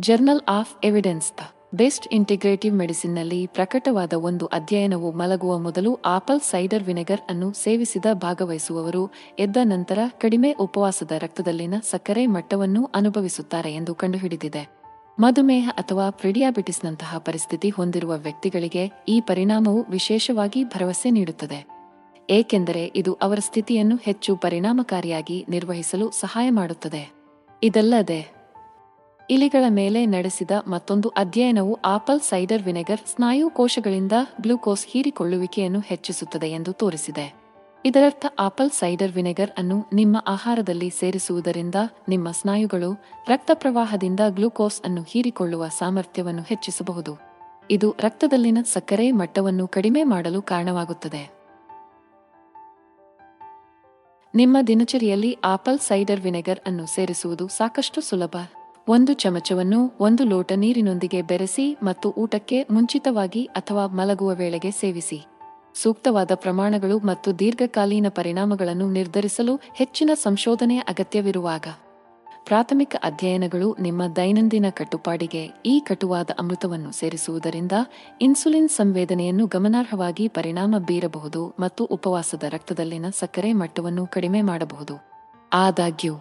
Journal of evidence based integrative ಮೆಡಿಸಿನ್ನಲ್ಲಿ ಪ್ರಕಟವಾದ ಒಂದು ಅಧ್ಯಯನವು ಮಲಗುವ ಮೊದಲು ಆಪಲ್ ಸೈಡರ್ ವಿನೆಗರ್ ಅನ್ನು ಸೇವಿಸಿದ ಭಾಗವಹಿಸುವವರು, ಎದ್ದ ನಂತರ ಕಡಿಮೆ ಉಪವಾಸದ ರಕ್ತದಲ್ಲಿನ ಸಕ್ಕರೆ ಮಟ್ಟವನ್ನು ಅನುಭವಿಸುತ್ತಾರೆ ಎಂದು ಕಂಡುಹಿಡಿದಿದೆ. ಮಧುಮೇಹ ಅಥವಾ ಪ್ರಿಡಿಯಾಬಿಟಿಸ್ನಂತಹ ಪರಿಸ್ಥಿತಿ ಹೊಂದಿರುವ ವ್ಯಕ್ತಿಗಳಿಗೆ ಈ ಪರಿಣಾಮವು ವಿಶೇಷವಾಗಿ ಭರವಸೆ ನೀಡುತ್ತದೆ. ಏಕೆಂದರೆ ಇದು ಅವರ ಸ್ಥಿತಿಯನ್ನು ಹೆಚ್ಚು ಪರಿಣಾಮಕಾರಿಯಾಗಿ ನಿರ್ವಹಿಸಲು ಸಹಾಯ ಮಾಡುತ್ತದೆ. ಇದಲ್ಲದೆ ಇಲಿಗಳ ಮೇಲೆ ನಡೆಸಿದ ಮತ್ತೊಂದು ಅಧ್ಯಯನವು ಆಪಲ್ ಸೈಡರ್ ವಿನೆಗರ್ ಸ್ನಾಯು ಕೋಶಗಳಿಂದ ಗ್ಲೂಕೋಸ್ ಹೀರಿಕೊಳ್ಳುವಿಕೆಯನ್ನು ಹೆಚ್ಚಿಸುತ್ತದೆ ಎಂದು ತೋರಿಸಿದೆ. ಇದರರ್ಥ ಆಪಲ್ ಸೈಡರ್ ವಿನೆಗರ್ ಅನ್ನು ನಿಮ್ಮ ಆಹಾರದಲ್ಲಿ ಸೇರಿಸುವುದರಿಂದ ನಿಮ್ಮ ಸ್ನಾಯುಗಳು ರಕ್ತ ಪ್ರವಾಹದಿಂದ ಗ್ಲೂಕೋಸ್ ಅನ್ನು ಹೀರಿಕೊಳ್ಳುವ ಸಾಮರ್ಥ್ಯವನ್ನು ಹೆಚ್ಚಿಸಬಹುದು. ಇದು ರಕ್ತದಲ್ಲಿನ ಸಕ್ಕರೆ ಮಟ್ಟವನ್ನು ಕಡಿಮೆ ಮಾಡಲು ಕಾರಣವಾಗುತ್ತದೆ. ನಿಮ್ಮ ದಿನಚರಿಯಲ್ಲಿ ಆಪಲ್ ಸೈಡರ್ ವಿನೆಗರ್ ಅನ್ನು ಸೇರಿಸುವುದು ಸಾಕಷ್ಟು ಸುಲಭ. ಒಂದು ಚಮಚವನ್ನು ಒಂದು ಲೋಟ ನೀರಿನೊಂದಿಗೆ ಬೆರೆಸಿ ಮತ್ತು ಊಟಕ್ಕೆ ಮುಂಚಿತವಾಗಿ ಅಥವಾ ಮಲಗುವ ವೇಳೆಗೆ ಸೇವಿಸಿ. ಸೂಕ್ತವಾದ ಪ್ರಮಾಣಗಳು ಮತ್ತು ದೀರ್ಘಕಾಲೀನ ಪರಿಣಾಮಗಳನ್ನು ನಿರ್ಧರಿಸಲು ಹೆಚ್ಚಿನ ಸಂಶೋಧನೆಯ ಅಗತ್ಯವಿರುವಾಗ. ಪ್ರಾಥಮಿಕ ಅಧ್ಯಯನಗಳು ನಿಮ್ಮ ದೈನಂದಿನ ಕಟ್ಟುಪಾಡಿಗೆ ಈ ಕಟುವಾದ ಅಮೃತವನ್ನು ಸೇರಿಸುವುದರಿಂದ ಇನ್ಸುಲಿನ್ ಸಂವೇದನೆಯನ್ನು ಗಮನಾರ್ಹವಾಗಿ ಪರಿಣಾಮ ಬೀರಬಹುದು ಮತ್ತು ಉಪವಾಸದ ರಕ್ತದಲ್ಲಿನ ಸಕ್ಕರೆ ಮಟ್ಟವನ್ನು ಕಡಿಮೆ ಮಾಡಬಹುದು. ಆದಾಗ್ಯೂ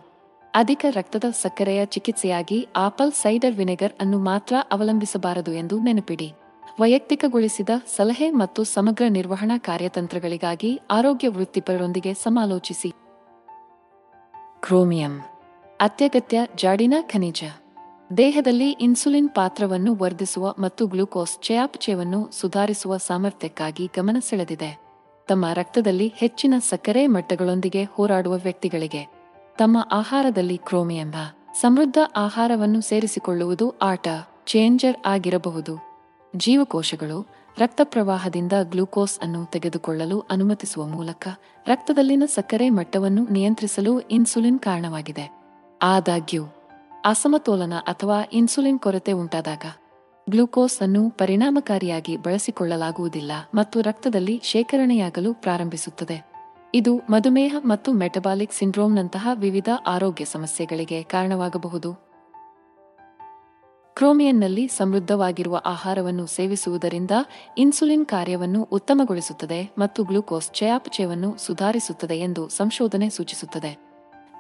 ಅಧಿಕ ರಕ್ತದ ಸಕ್ಕರೆಯ ಚಿಕಿತ್ಸೆಯಾಗಿ ಆಪಲ್ ಸೈಡರ್ ವಿನೆಗರ್ ಅನ್ನು ಮಾತ್ರ ಅವಲಂಬಿಸಬಾರದು ಎಂದು ನೆನಪಿಡಿ. ವೈಯಕ್ತಿಕಗೊಳಿಸಿದ ಸಲಹೆ ಮತ್ತು ಸಮಗ್ರ ನಿರ್ವಹಣಾ ಕಾರ್ಯತಂತ್ರಗಳಿಗಾಗಿ ಆರೋಗ್ಯ ವೃತ್ತಿಪರರೊಂದಿಗೆ ಸಮಾಲೋಚಿಸಿ. ಕ್ರೋಮಿಯಂ. ಅತ್ಯಗತ್ಯ ಜಾಡಿನ ಖನಿಜ. ದೇಹದಲ್ಲಿ ಇನ್ಸುಲಿನ್ ಪಾತ್ರವನ್ನು ವರ್ಧಿಸುವ ಮತ್ತು ಗ್ಲೂಕೋಸ್ ಚಯಾಪಚಯವನ್ನು ಸುಧಾರಿಸುವ ಸಾಮರ್ಥ್ಯಕ್ಕಾಗಿ ಗಮನ ಸೆಳೆದಿದೆ. ತಮ್ಮ ರಕ್ತದಲ್ಲಿ ಹೆಚ್ಚಿನ ಸಕ್ಕರೆ ಮಟ್ಟಗಳೊಂದಿಗೆ ಹೋರಾಡುವ ವ್ಯಕ್ತಿಗಳಿಗೆ. ತಮ್ಮ ಆಹಾರದಲ್ಲಿ ಕ್ರೋಮಿಯಂಬ ಸಮೃದ್ಧ ಆಹಾರವನ್ನು ಸೇರಿಸಿಕೊಳ್ಳುವುದು ಆಟ ಚೇಂಜರ್ ಆಗಿರಬಹುದು. ಜೀವಕೋಶಗಳು ರಕ್ತ ಪ್ರವಾಹದಿಂದ ಗ್ಲೂಕೋಸ್ ಅನ್ನು ತೆಗೆದುಕೊಳ್ಳಲು ಅನುಮತಿಸುವ ಮೂಲಕ ರಕ್ತದಲ್ಲಿನ ಸಕ್ಕರೆ ಮಟ್ಟವನ್ನು ನಿಯಂತ್ರಿಸಲು ಇನ್ಸುಲಿನ್ ಕಾರಣವಾಗಿದೆ. ಆದಾಗ್ಯೂ, ಅಸಮತೋಲನ ಅಥವಾ ಇನ್ಸುಲಿನ್ ಕೊರತೆ ಉಂಟಾದಾಗ ಗ್ಲೂಕೋಸ್ ಅನ್ನು ಪರಿಣಾಮಕಾರಿಯಾಗಿ ಬಳಸಿಕೊಳ್ಳಲಾಗುವುದಿಲ್ಲ ಮತ್ತು ರಕ್ತದಲ್ಲಿ ಶೇಖರಣೆಯಾಗಲು ಪ್ರಾರಂಭಿಸುತ್ತದೆ. ಇದು ಮಧುಮೇಹ ಮತ್ತು ಮೆಟಬಾಲಿಕ್ ಸಿಂಡ್ರೋಮ್ನಂತಹ ವಿವಿಧ ಆರೋಗ್ಯ ಸಮಸ್ಯೆಗಳಿಗೆ ಕಾರಣವಾಗಬಹುದು. ಕ್ರೋಮಿಯನ್ನಲ್ಲಿ ಸಮೃದ್ಧವಾಗಿರುವ ಆಹಾರವನ್ನು ಸೇವಿಸುವುದರಿಂದ ಇನ್ಸುಲಿನ್ ಕಾರ್ಯವನ್ನು ಉತ್ತಮಗೊಳಿಸುತ್ತದೆ ಮತ್ತು ಗ್ಲೂಕೋಸ್ ಚಯಾಪಚಯವನ್ನು ಸುಧಾರಿಸುತ್ತದೆ ಎಂದು ಸಂಶೋಧನೆ ಸೂಚಿಸುತ್ತದೆ.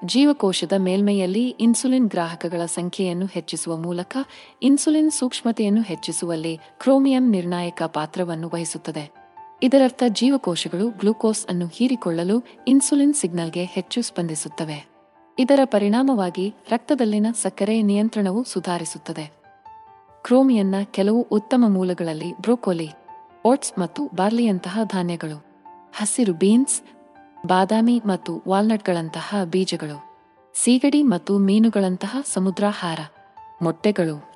ಜೀವಕೋಶದ ಮೇಲ್ಮೈಯಲ್ಲಿ ಇನ್ಸುಲಿನ್ ಗ್ರಾಹಕಗಳ ಸಂಖ್ಯೆಯನ್ನು ಹೆಚ್ಚಿಸುವ ಮೂಲಕ ಇನ್ಸುಲಿನ್ ಸೂಕ್ಷ್ಮತೆಯನ್ನು ಹೆಚ್ಚಿಸುವಲ್ಲಿ ಕ್ರೋಮಿಯಂ ನಿರ್ಣಾಯಕ ಪಾತ್ರವನ್ನು ವಹಿಸುತ್ತದೆ. ಇದರರ್ಥ ಜೀವಕೋಶಗಳು ಗ್ಲೂಕೋಸ್ ಅನ್ನು ಹೀರಿಕೊಳ್ಳಲು ಇನ್ಸುಲಿನ್ ಸಿಗ್ನಲ್ಗೆ ಹೆಚ್ಚು ಸ್ಪಂದಿಸುತ್ತವೆ. ಇದರ ಪರಿಣಾಮವಾಗಿ ರಕ್ತದಲ್ಲಿನ ಸಕ್ಕರೆ ನಿಯಂತ್ರಣವು ಸುಧಾರಿಸುತ್ತದೆ. ಕ್ರೋಮಿಯನ್ನ ಕೆಲವು ಉತ್ತಮ ಮೂಲಗಳಲ್ಲಿ ಬ್ರೋಕೋಲಿ, ಓಟ್ಸ್ ಮತ್ತು ಬಾರ್ಲಿಯಂತಹ ಧಾನ್ಯಗಳು, ಹಸಿರು ಬೀನ್ಸ್, ಬಾದಾಮಿ ಮತ್ತು ವಾಲ್ನಟ್ಗಳಂತಹ ಬೀಜಗಳು, ಸೀಗಡಿ ಮತ್ತು ಮೀನುಗಳಂತಹ ಸಮುದ್ರಾಹಾರ, ಮೊಟ್ಟೆಗಳು.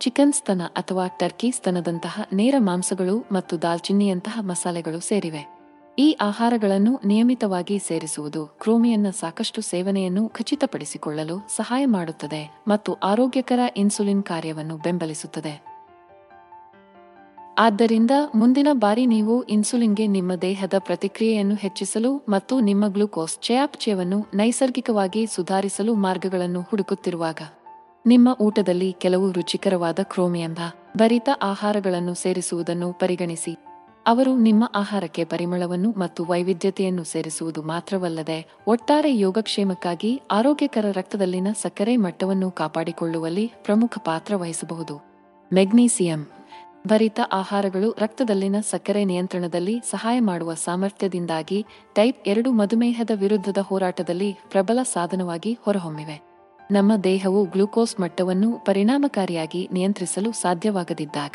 ಚಿಕನ್ ಸ್ತನ ಅಥವಾ ಟರ್ಕಿ ಸ್ತನದಂತಹ ನೇರ ಮಾಂಸಗಳು ಮತ್ತು ದಾಲ್ಚಿನ್ನಿಯಂತಹ ಮಸಾಲೆಗಳು ಸೇರಿವೆ. ಈ ಆಹಾರಗಳನ್ನು ನಿಯಮಿತವಾಗಿ ಸೇರಿಸುವುದು ಕ್ರೋಮಿಯನ್ನ ಸಾಕಷ್ಟು ಸೇವನೆಯನ್ನು ಖಚಿತಪಡಿಸಿಕೊಳ್ಳಲು ಸಹಾಯ ಮಾಡುತ್ತದೆ ಮತ್ತು ಆರೋಗ್ಯಕರ ಇನ್ಸುಲಿನ್ ಕಾರ್ಯವನ್ನು ಬೆಂಬಲಿಸುತ್ತದೆ. ಆದ್ದರಿಂದ ಮುಂದಿನ ಬಾರಿ ನೀವು ಇನ್ಸುಲಿನ್ಗೆ ನಿಮ್ಮ ದೇಹದ ಪ್ರತಿಕ್ರಿಯೆಯನ್ನು ಹೆಚ್ಚಿಸಲು ಮತ್ತು ನಿಮ್ಮ ಗ್ಲೂಕೋಸ್ ಚಯಾಪಚಯವನ್ನು ನೈಸರ್ಗಿಕವಾಗಿ ಸುಧಾರಿಸಲು ಮಾರ್ಗಗಳನ್ನು ಹುಡುಕುತ್ತಿರುವಾಗ ನಿಮ್ಮ ಊಟದಲ್ಲಿ ಕೆಲವು ರುಚಿಕರವಾದ ಕ್ರೋಮಿಯಂಧ ಭರಿತ ಆಹಾರಗಳನ್ನು ಸೇರಿಸುವುದನ್ನು ಪರಿಗಣಿಸಿ. ಅವರು ನಿಮ್ಮ ಆಹಾರಕ್ಕೆ ಪರಿಮಳವನ್ನು ಮತ್ತು ವೈವಿಧ್ಯತೆಯನ್ನು ಸೇರಿಸುವುದು ಮಾತ್ರವಲ್ಲದೆ ಒಟ್ಟಾರೆ ಯೋಗಕ್ಷೇಮಕ್ಕಾಗಿ ಆರೋಗ್ಯಕರ ರಕ್ತದಲ್ಲಿನ ಸಕ್ಕರೆ ಮಟ್ಟವನ್ನು ಕಾಪಾಡಿಕೊಳ್ಳುವಲ್ಲಿ ಪ್ರಮುಖ ಪಾತ್ರ ವಹಿಸಬಹುದು. ಮೆಗ್ನೀಸಿಯಂ ಭರಿತ ಆಹಾರಗಳು ರಕ್ತದಲ್ಲಿನ ಸಕ್ಕರೆ ನಿಯಂತ್ರಣದಲ್ಲಿ ಸಹಾಯ ಮಾಡುವ ಸಾಮರ್ಥ್ಯದಿಂದಾಗಿ ಟೈಪ್ ಎರಡು ಮಧುಮೇಹದ ವಿರುದ್ಧದ ಹೋರಾಟದಲ್ಲಿ ಪ್ರಬಲ ಸಾಧನವಾಗಿ ಹೊರಹೊಮ್ಮಿವೆ. ನಮ್ಮ ದೇಹವು ಗ್ಲೂಕೋಸ್ ಮಟ್ಟವನ್ನು ಪರಿಣಾಮಕಾರಿಯಾಗಿ ನಿಯಂತ್ರಿಸಲು ಸಾಧ್ಯವಾಗದಿದ್ದಾಗ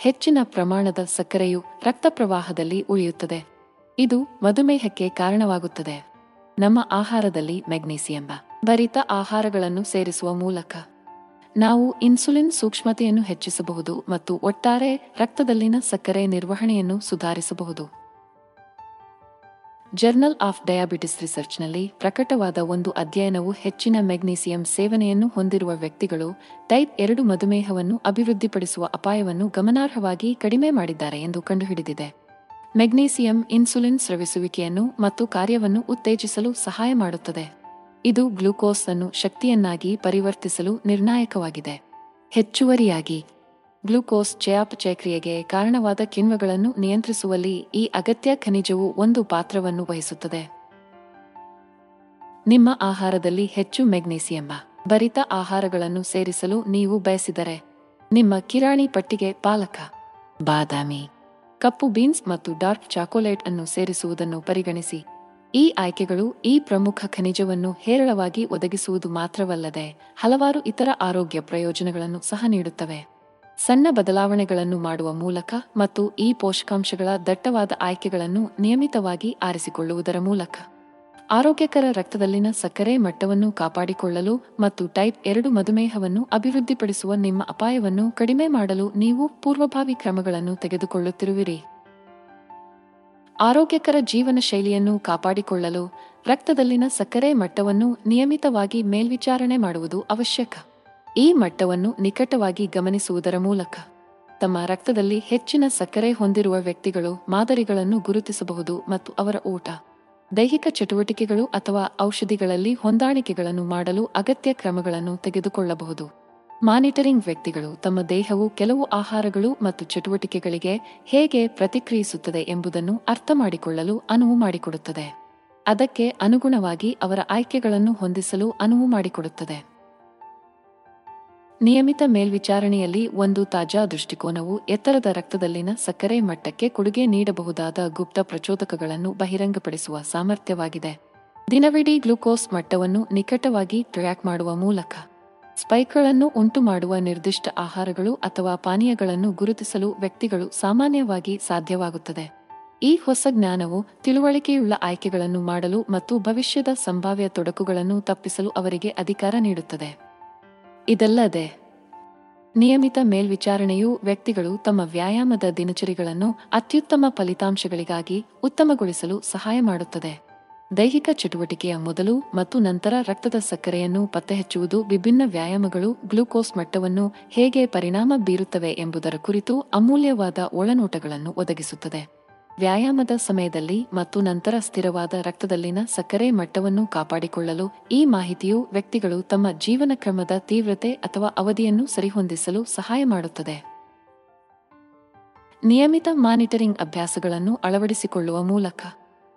ಹೆಚ್ಚಿನ ಪ್ರಮಾಣದ ಸಕ್ಕರೆಯು ರಕ್ತ ಪ್ರವಾಹದಲ್ಲಿ ಉಳಿಯುತ್ತದೆ. ಇದು ಮಧುಮೇಹಕ್ಕೆ ಕಾರಣವಾಗುತ್ತದೆ. ನಮ್ಮ ಆಹಾರದಲ್ಲಿ ಮೆಗ್ನೀಸಿಯಂ ಭರಿತ ಆಹಾರಗಳನ್ನು ಸೇರಿಸುವ ಮೂಲಕ ನಾವು ಇನ್ಸುಲಿನ್ ಸೂಕ್ಷ್ಮತೆಯನ್ನು ಹೆಚ್ಚಿಸಬಹುದು ಮತ್ತು ಒಟ್ಟಾರೆ ರಕ್ತದಲ್ಲಿನ ಸಕ್ಕರೆ ನಿರ್ವಹಣೆಯನ್ನು ಸುಧಾರಿಸಬಹುದು. ಜರ್ನಲ್ ಆಫ್ ಡಯಾಬಿಟಿಸ್ ರಿಸರ್ಚ್ನಲ್ಲಿ ಪ್ರಕಟವಾದ ಒಂದು ಅಧ್ಯಯನವು ಹೆಚ್ಚಿನ ಮೆಗ್ನೀಸಿಯಂ ಸೇವನೆಯನ್ನು ಹೊಂದಿರುವ ವ್ಯಕ್ತಿಗಳು ಟೈಪ್ ಎರಡು ಮಧುಮೇಹವನ್ನು ಅಭಿವೃದ್ಧಿಪಡಿಸುವ ಅಪಾಯವನ್ನು ಗಮನಾರ್ಹವಾಗಿ ಕಡಿಮೆ ಮಾಡಿದ್ದಾರೆ ಎಂದು ಕಂಡುಹಿಡಿದಿದೆ. ಮೆಗ್ನೀಸಿಯಂ ಇನ್ಸುಲಿನ್ ಸ್ರವಿಸುವಿಕೆಯನ್ನು ಮತ್ತು ಕಾರ್ಯವನ್ನು ಉತ್ತೇಜಿಸಲು ಸಹಾಯ ಮಾಡುತ್ತದೆ. ಇದು ಗ್ಲೂಕೋಸ್ ಅನ್ನು ಶಕ್ತಿಯನ್ನಾಗಿ ಪರಿವರ್ತಿಸಲು ನಿರ್ಣಾಯಕವಾಗಿದೆ. ಹೆಚ್ಚುವರಿಯಾಗಿ ಗ್ಲೂಕೋಸ್ ಚಯಾಪಚಯಕ್ರಿಯೆಗೆ ಕಾರಣವಾದ ಕಿಣ್ವಗಳನ್ನು ನಿಯಂತ್ರಿಸುವಲ್ಲಿ ಈ ಅಗತ್ಯ ಖನಿಜವು ಒಂದು ಪಾತ್ರವನ್ನು ವಹಿಸುತ್ತದೆ. ನಿಮ್ಮ ಆಹಾರದಲ್ಲಿ ಹೆಚ್ಚು ಮೆಗ್ನೀಸಿಯಂಬ ಭರಿತ ಆಹಾರಗಳನ್ನು ಸೇರಿಸಲು ನೀವು ಬಯಸಿದರೆ ನಿಮ್ಮ ಕಿರಾಣಿ ಪಟ್ಟಿಗೆ ಪಾಲಕ, ಬಾದಾಮಿ, ಕಪ್ಪು ಬೀನ್ಸ್ ಮತ್ತು ಡಾರ್ಕ್ ಚಾಕೊಲೇಟ್ ಅನ್ನು ಸೇರಿಸುವುದನ್ನು ಪರಿಗಣಿಸಿ. ಈ ಆಯ್ಕೆಗಳು ಈ ಪ್ರಮುಖ ಖನಿಜವನ್ನು ಹೇರಳವಾಗಿ ಒದಗಿಸುವುದು ಮಾತ್ರವಲ್ಲದೆ ಹಲವಾರು ಇತರ ಆರೋಗ್ಯ ಪ್ರಯೋಜನಗಳನ್ನು ಸಹ ನೀಡುತ್ತವೆ. ಸಣ್ಣ ಬದಲಾವಣೆಗಳನ್ನು ಮಾಡುವ ಮೂಲಕ ಮತ್ತು ಈ ಪೋಷಕಾಂಶಗಳ ದಟ್ಟವಾದ ಆಯ್ಕೆಗಳನ್ನು ನಿಯಮಿತವಾಗಿ ಆರಿಸಿಕೊಳ್ಳುವುದರ ಮೂಲಕ. ಆರೋಗ್ಯಕರ ರಕ್ತದಲ್ಲಿನ ಸಕ್ಕರೆ ಮಟ್ಟವನ್ನು ಕಾಪಾಡಿಕೊಳ್ಳಲು ಮತ್ತು ಟೈಪ್ ಎರಡು ಮಧುಮೇಹವನ್ನು ಅಭಿವೃದ್ಧಿಪಡಿಸುವ ನಿಮ್ಮ ಅಪಾಯವನ್ನು ಕಡಿಮೆ ಮಾಡಲು ನೀವು ಪೂರ್ವಭಾವಿ ಕ್ರಮಗಳನ್ನು ತೆಗೆದುಕೊಳ್ಳುತ್ತಿರುವಿರಿ. ಆರೋಗ್ಯಕರ ಜೀವನ ಶೈಲಿಯನ್ನು ಕಾಪಾಡಿಕೊಳ್ಳಲು ರಕ್ತದಲ್ಲಿನ ಸಕ್ಕರೆ ಮಟ್ಟವನ್ನು ನಿಯಮಿತವಾಗಿ ಮೇಲ್ವಿಚಾರಣೆ ಮಾಡುವುದು ಅವಶ್ಯಕ. ಈ ಮಟ್ಟವನ್ನು ನಿಕಟವಾಗಿ ಗಮನಿಸುವುದರ ಮೂಲಕ ತಮ್ಮ ರಕ್ತದಲ್ಲಿ ಹೆಚ್ಚಿನ ಸಕ್ಕರೆ ಹೊಂದಿರುವ ವ್ಯಕ್ತಿಗಳು ಮಾದರಿಗಳನ್ನು ಗುರುತಿಸಬಹುದು ಮತ್ತು ಅವರ ಊಟ, ದೈಹಿಕ ಚಟುವಟಿಕೆಗಳು ಅಥವಾ ಔಷಧಿಗಳಲ್ಲಿ ಹೊಂದಾಣಿಕೆಗಳನ್ನು ಮಾಡಲು ಅಗತ್ಯ ಕ್ರಮಗಳನ್ನು ತೆಗೆದುಕೊಳ್ಳಬಹುದು. ಮಾನಿಟರಿಂಗ್ ವ್ಯಕ್ತಿಗಳು ತಮ್ಮ ದೇಹವು ಕೆಲವು ಆಹಾರಗಳು ಮತ್ತು ಚಟುವಟಿಕೆಗಳಿಗೆ ಹೇಗೆ ಪ್ರತಿಕ್ರಿಯಿಸುತ್ತದೆ ಎಂಬುದನ್ನು ಅರ್ಥಮಾಡಿಕೊಳ್ಳಲು ಅನುವು ಮಾಡಿಕೊಡುತ್ತದೆ. ಅದಕ್ಕೆ ಅನುಗುಣವಾಗಿ ಅವರ ಆಯ್ಕೆಗಳನ್ನು ಹೊಂದಿಸಲು ಅನುವು ಮಾಡಿಕೊಡುತ್ತದೆ. ನಿಯಮಿತ ಮೇಲ್ವಿಚಾರಣೆಯಲ್ಲಿ ಒಂದು ತಾಜಾ ದೃಷ್ಟಿಕೋನವು ಎತ್ತರದ ರಕ್ತದಲ್ಲಿನ ಸಕ್ಕರೆ ಮಟ್ಟಕ್ಕೆ ಕೊಡುಗೆ ನೀಡಬಹುದಾದ ಗುಪ್ತ ಪ್ರಚೋದಕಗಳನ್ನು ಬಹಿರಂಗಪಡಿಸುವ ಸಾಮರ್ಥ್ಯವಾಗಿದೆ. ದಿನವಿಡೀ ಗ್ಲೂಕೋಸ್ ಮಟ್ಟವನ್ನು ನಿಕಟವಾಗಿ ಟ್ರ್ಯಾಕ್ ಮಾಡುವ ಮೂಲಕ ಸ್ಪೈಕ್ಗಳನ್ನು ಉಂಟುಮಾಡುವ ನಿರ್ದಿಷ್ಟ ಆಹಾರಗಳು ಅಥವಾ ಪಾನೀಯಗಳನ್ನು ಗುರುತಿಸಲು ವ್ಯಕ್ತಿಗಳು ಸಾಮಾನ್ಯವಾಗಿ ಸಾಧ್ಯವಾಗುತ್ತದೆ. ಈ ಹೊಸ ಜ್ಞಾನವು ತಿಳುವಳಿಕೆಯುಳ್ಳ ಆಯ್ಕೆಗಳನ್ನು ಮಾಡಲು ಮತ್ತು ಭವಿಷ್ಯದ ಸಂಭಾವ್ಯ ತೊಡಕುಗಳನ್ನು ತಪ್ಪಿಸಲು ಅವರಿಗೆ ಅಧಿಕಾರ ನೀಡುತ್ತದೆ. ಇದಲ್ಲದೆ, ನಿಯಮಿತ ಮೇಲ್ವಿಚಾರಣೆಯು ವ್ಯಕ್ತಿಗಳು ತಮ್ಮ ವ್ಯಾಯಾಮದ ದಿನಚರಿಗಳನ್ನು ಅತ್ಯುತ್ತಮ ಫಲಿತಾಂಶಗಳಿಗಾಗಿ ಉತ್ತಮಗೊಳಿಸಲು ಸಹಾಯ ಮಾಡುತ್ತದೆ. ದೈಹಿಕ ಚಟುವಟಿಕೆಯ ಮೊದಲು ಮತ್ತು ನಂತರ ರಕ್ತದ ಸಕ್ಕರೆಯನ್ನು ಪತ್ತೆಹಚ್ಚುವುದು ವಿಭಿನ್ನ ವ್ಯಾಯಾಮಗಳು ಗ್ಲೂಕೋಸ್ ಮಟ್ಟವನ್ನು ಹೇಗೆ ಪರಿಣಾಮ ಬೀರುತ್ತವೆ ಎಂಬುದರ ಕುರಿತು ಅಮೂಲ್ಯವಾದ ಒಳನೋಟಗಳನ್ನು ಒದಗಿಸುತ್ತದೆ. ವ್ಯಾಯಾಮದ ಸಮಯದಲ್ಲಿ ಮತ್ತು ನಂತರ ಸ್ಥಿರವಾದ ರಕ್ತದಲ್ಲಿನ ಸಕ್ಕರೆ ಮಟ್ಟವನ್ನು ಕಾಪಾಡಿಕೊಳ್ಳಲು ಈ ಮಾಹಿತಿಯು ವ್ಯಕ್ತಿಗಳು ತಮ್ಮ ಜೀವನ ಕ್ರಮದ ತೀವ್ರತೆ ಅಥವಾ ಅವಧಿಯನ್ನು ಸರಿಹೊಂದಿಸಲು ಸಹಾಯ ಮಾಡುತ್ತದೆ. ನಿಯಮಿತ ಮಾನಿಟರಿಂಗ್ ಅಭ್ಯಾಸಗಳನ್ನು ಅಳವಡಿಸಿಕೊಳ್ಳುವ ಮೂಲಕ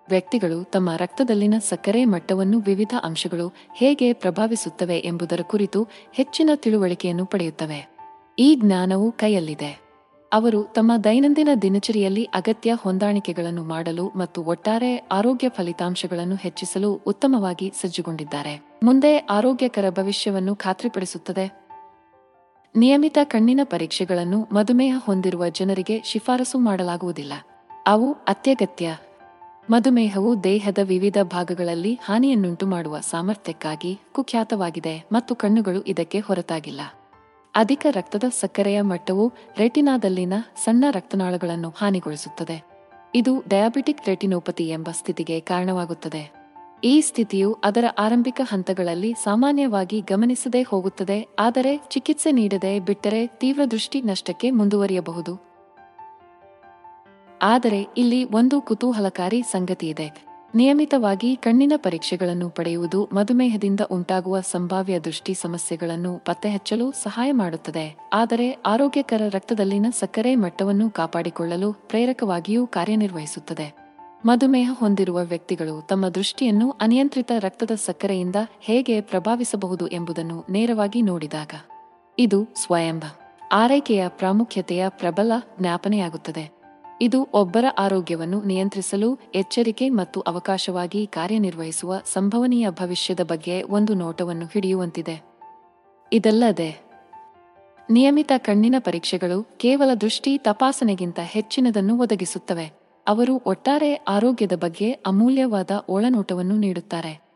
ವ್ಯಕ್ತಿಗಳು ತಮ್ಮ ರಕ್ತದಲ್ಲಿನ ಸಕ್ಕರೆ ಮಟ್ಟವನ್ನು ವಿವಿಧ ಅಂಶಗಳು ಹೇಗೆ ಪ್ರಭಾವಿಸುತ್ತವೆ ಎಂಬುದರ ಕುರಿತು ಹೆಚ್ಚಿನ ತಿಳುವಳಿಕೆಯನ್ನು ಪಡೆಯುತ್ತವೆ. ಈ ಜ್ಞಾನವು ಕೈಯಲ್ಲಿದೆ. ಅವರು ತಮ್ಮ ದೈನಂದಿನ ದಿನಚರಿಯಲ್ಲಿ ಅಗತ್ಯ ಹೊಂದಾಣಿಕೆಗಳನ್ನು ಮಾಡಲು ಮತ್ತು ಒಟ್ಟಾರೆ ಆರೋಗ್ಯ ಫಲಿತಾಂಶಗಳನ್ನು ಹೆಚ್ಚಿಸಲು ಉತ್ತಮವಾಗಿ ಸಜ್ಜುಗೊಂಡಿದ್ದಾರೆ. ಮುಂದೆ ಆರೋಗ್ಯಕರ ಭವಿಷ್ಯವನ್ನು ಖಾತ್ರಿಪಡಿಸುತ್ತದೆ. ನಿಯಮಿತ ಕಣ್ಣಿನ ಪರೀಕ್ಷೆಗಳನ್ನು ಮಧುಮೇಹ ಹೊಂದಿರುವ ಜನರಿಗೆ ಶಿಫಾರಸು ಮಾಡಲಾಗುವುದಿಲ್ಲ. ಅವು ಅತ್ಯಗತ್ಯ. ಮಧುಮೇಹವು ದೇಹದ ವಿವಿಧ ಭಾಗಗಳಲ್ಲಿ ಹಾನಿಯನ್ನುಂಟು ಮಾಡುವ ಸಾಮರ್ಥ್ಯಕ್ಕಾಗಿ ಕುಖ್ಯಾತವಾಗಿದೆ ಮತ್ತು ಕಣ್ಣುಗಳು ಇದಕ್ಕೆ ಹೊರತಾಗಿಲ್ಲ. ಅಧಿಕ ರಕ್ತದ ಸಕ್ಕರೆಯ ಮಟ್ಟವು ರೆಟಿನಾದಲ್ಲಿನ ಸಣ್ಣ ರಕ್ತನಾಳಗಳನ್ನು ಹಾನಿಗೊಳಿಸುತ್ತದೆ. ಇದು ಡಯಾಬಿಟಿಕ್ ರೆಟಿನೋಪತಿ ಎಂಬ ಸ್ಥಿತಿಗೆ ಕಾರಣವಾಗುತ್ತದೆ. ಈ ಸ್ಥಿತಿಯು ಅದರ ಆರಂಭಿಕ ಹಂತಗಳಲ್ಲಿ ಸಾಮಾನ್ಯವಾಗಿ ಗಮನಿಸದೇ ಹೋಗುತ್ತದೆ, ಆದರೆ ಚಿಕಿತ್ಸೆ ನೀಡದೆ ಬಿಟ್ಟರೆ ತೀವ್ರ ದೃಷ್ಟಿ ನಷ್ಟಕ್ಕೆ ಮುಂದುವರಿಯಬಹುದು. ಆದರೆ ಇಲ್ಲಿ ಒಂದು ಕುತೂಹಲಕಾರಿ ಸಂಗತಿಯಿದೆ. ನಿಯಮಿತವಾಗಿ ಕಣ್ಣಿನ ಪರೀಕ್ಷೆಗಳನ್ನು ಪಡೆಯುವುದು ಮಧುಮೇಹದಿಂದ ಉಂಟಾಗುವ ಸಂಭಾವ್ಯ ದೃಷ್ಟಿ ಸಮಸ್ಯೆಗಳನ್ನು ಪತ್ತೆಹಚ್ಚಲು ಸಹಾಯ ಮಾಡುತ್ತದೆ. ಆದರೆ ಆರೋಗ್ಯಕರ ರಕ್ತದಲ್ಲಿನ ಸಕ್ಕರೆ ಮಟ್ಟವನ್ನು ಕಾಪಾಡಿಕೊಳ್ಳಲು ಪ್ರೇರಕವಾಗಿಯೂ ಕಾರ್ಯನಿರ್ವಹಿಸುತ್ತದೆ. ಮಧುಮೇಹ ಹೊಂದಿರುವ ವ್ಯಕ್ತಿಗಳು ತಮ್ಮ ದೃಷ್ಟಿಯನ್ನು ಅನಿಯಂತ್ರಿತ ರಕ್ತದ ಸಕ್ಕರೆಯಿಂದ ಹೇಗೆ ಪ್ರಭಾವಿಸಬಹುದು ಎಂಬುದನ್ನು ನೇರವಾಗಿ ನೋಡಿದಾಗ, ಇದು ಸ್ವಯಂಭ. ಆರೈಕೆಯ ಪ್ರಾಮುಖ್ಯತೆಯ ಪ್ರಬಲ ಜ್ಞಾಪನೆಯಾಗುತ್ತದೆ. ಇದು ಒಬ್ಬರ ಆರೋಗ್ಯವನ್ನು ನಿಯಂತ್ರಿಸಲು, ಎಚ್ಚರಿಕೆ ಮತ್ತು ಅವಕಾಶವಾಗಿ ಕಾರ್ಯನಿರ್ವಹಿಸುವ ಸಂಭವನೀಯ ಭವಿಷ್ಯದ ಬಗ್ಗೆ ಒಂದು ನೋಟವನ್ನು ಹಿಡಿಯುವಂತಿದೆ. ಇದಲ್ಲದೆ, ನಿಯಮಿತ ಕಣ್ಣಿನ ಪರೀಕ್ಷೆಗಳು ಕೇವಲ ದೃಷ್ಟಿ ತಪಾಸಣೆಗಿಂತ ಹೆಚ್ಚಿನದನ್ನು ಒದಗಿಸುತ್ತವೆ. ಅವರು ಒಟ್ಟಾರೆ ಆರೋಗ್ಯದ ಬಗ್ಗೆ ಅಮೂಲ್ಯವಾದ ಒಳನೋಟವನ್ನು ನೀಡುತ್ತಾರೆ.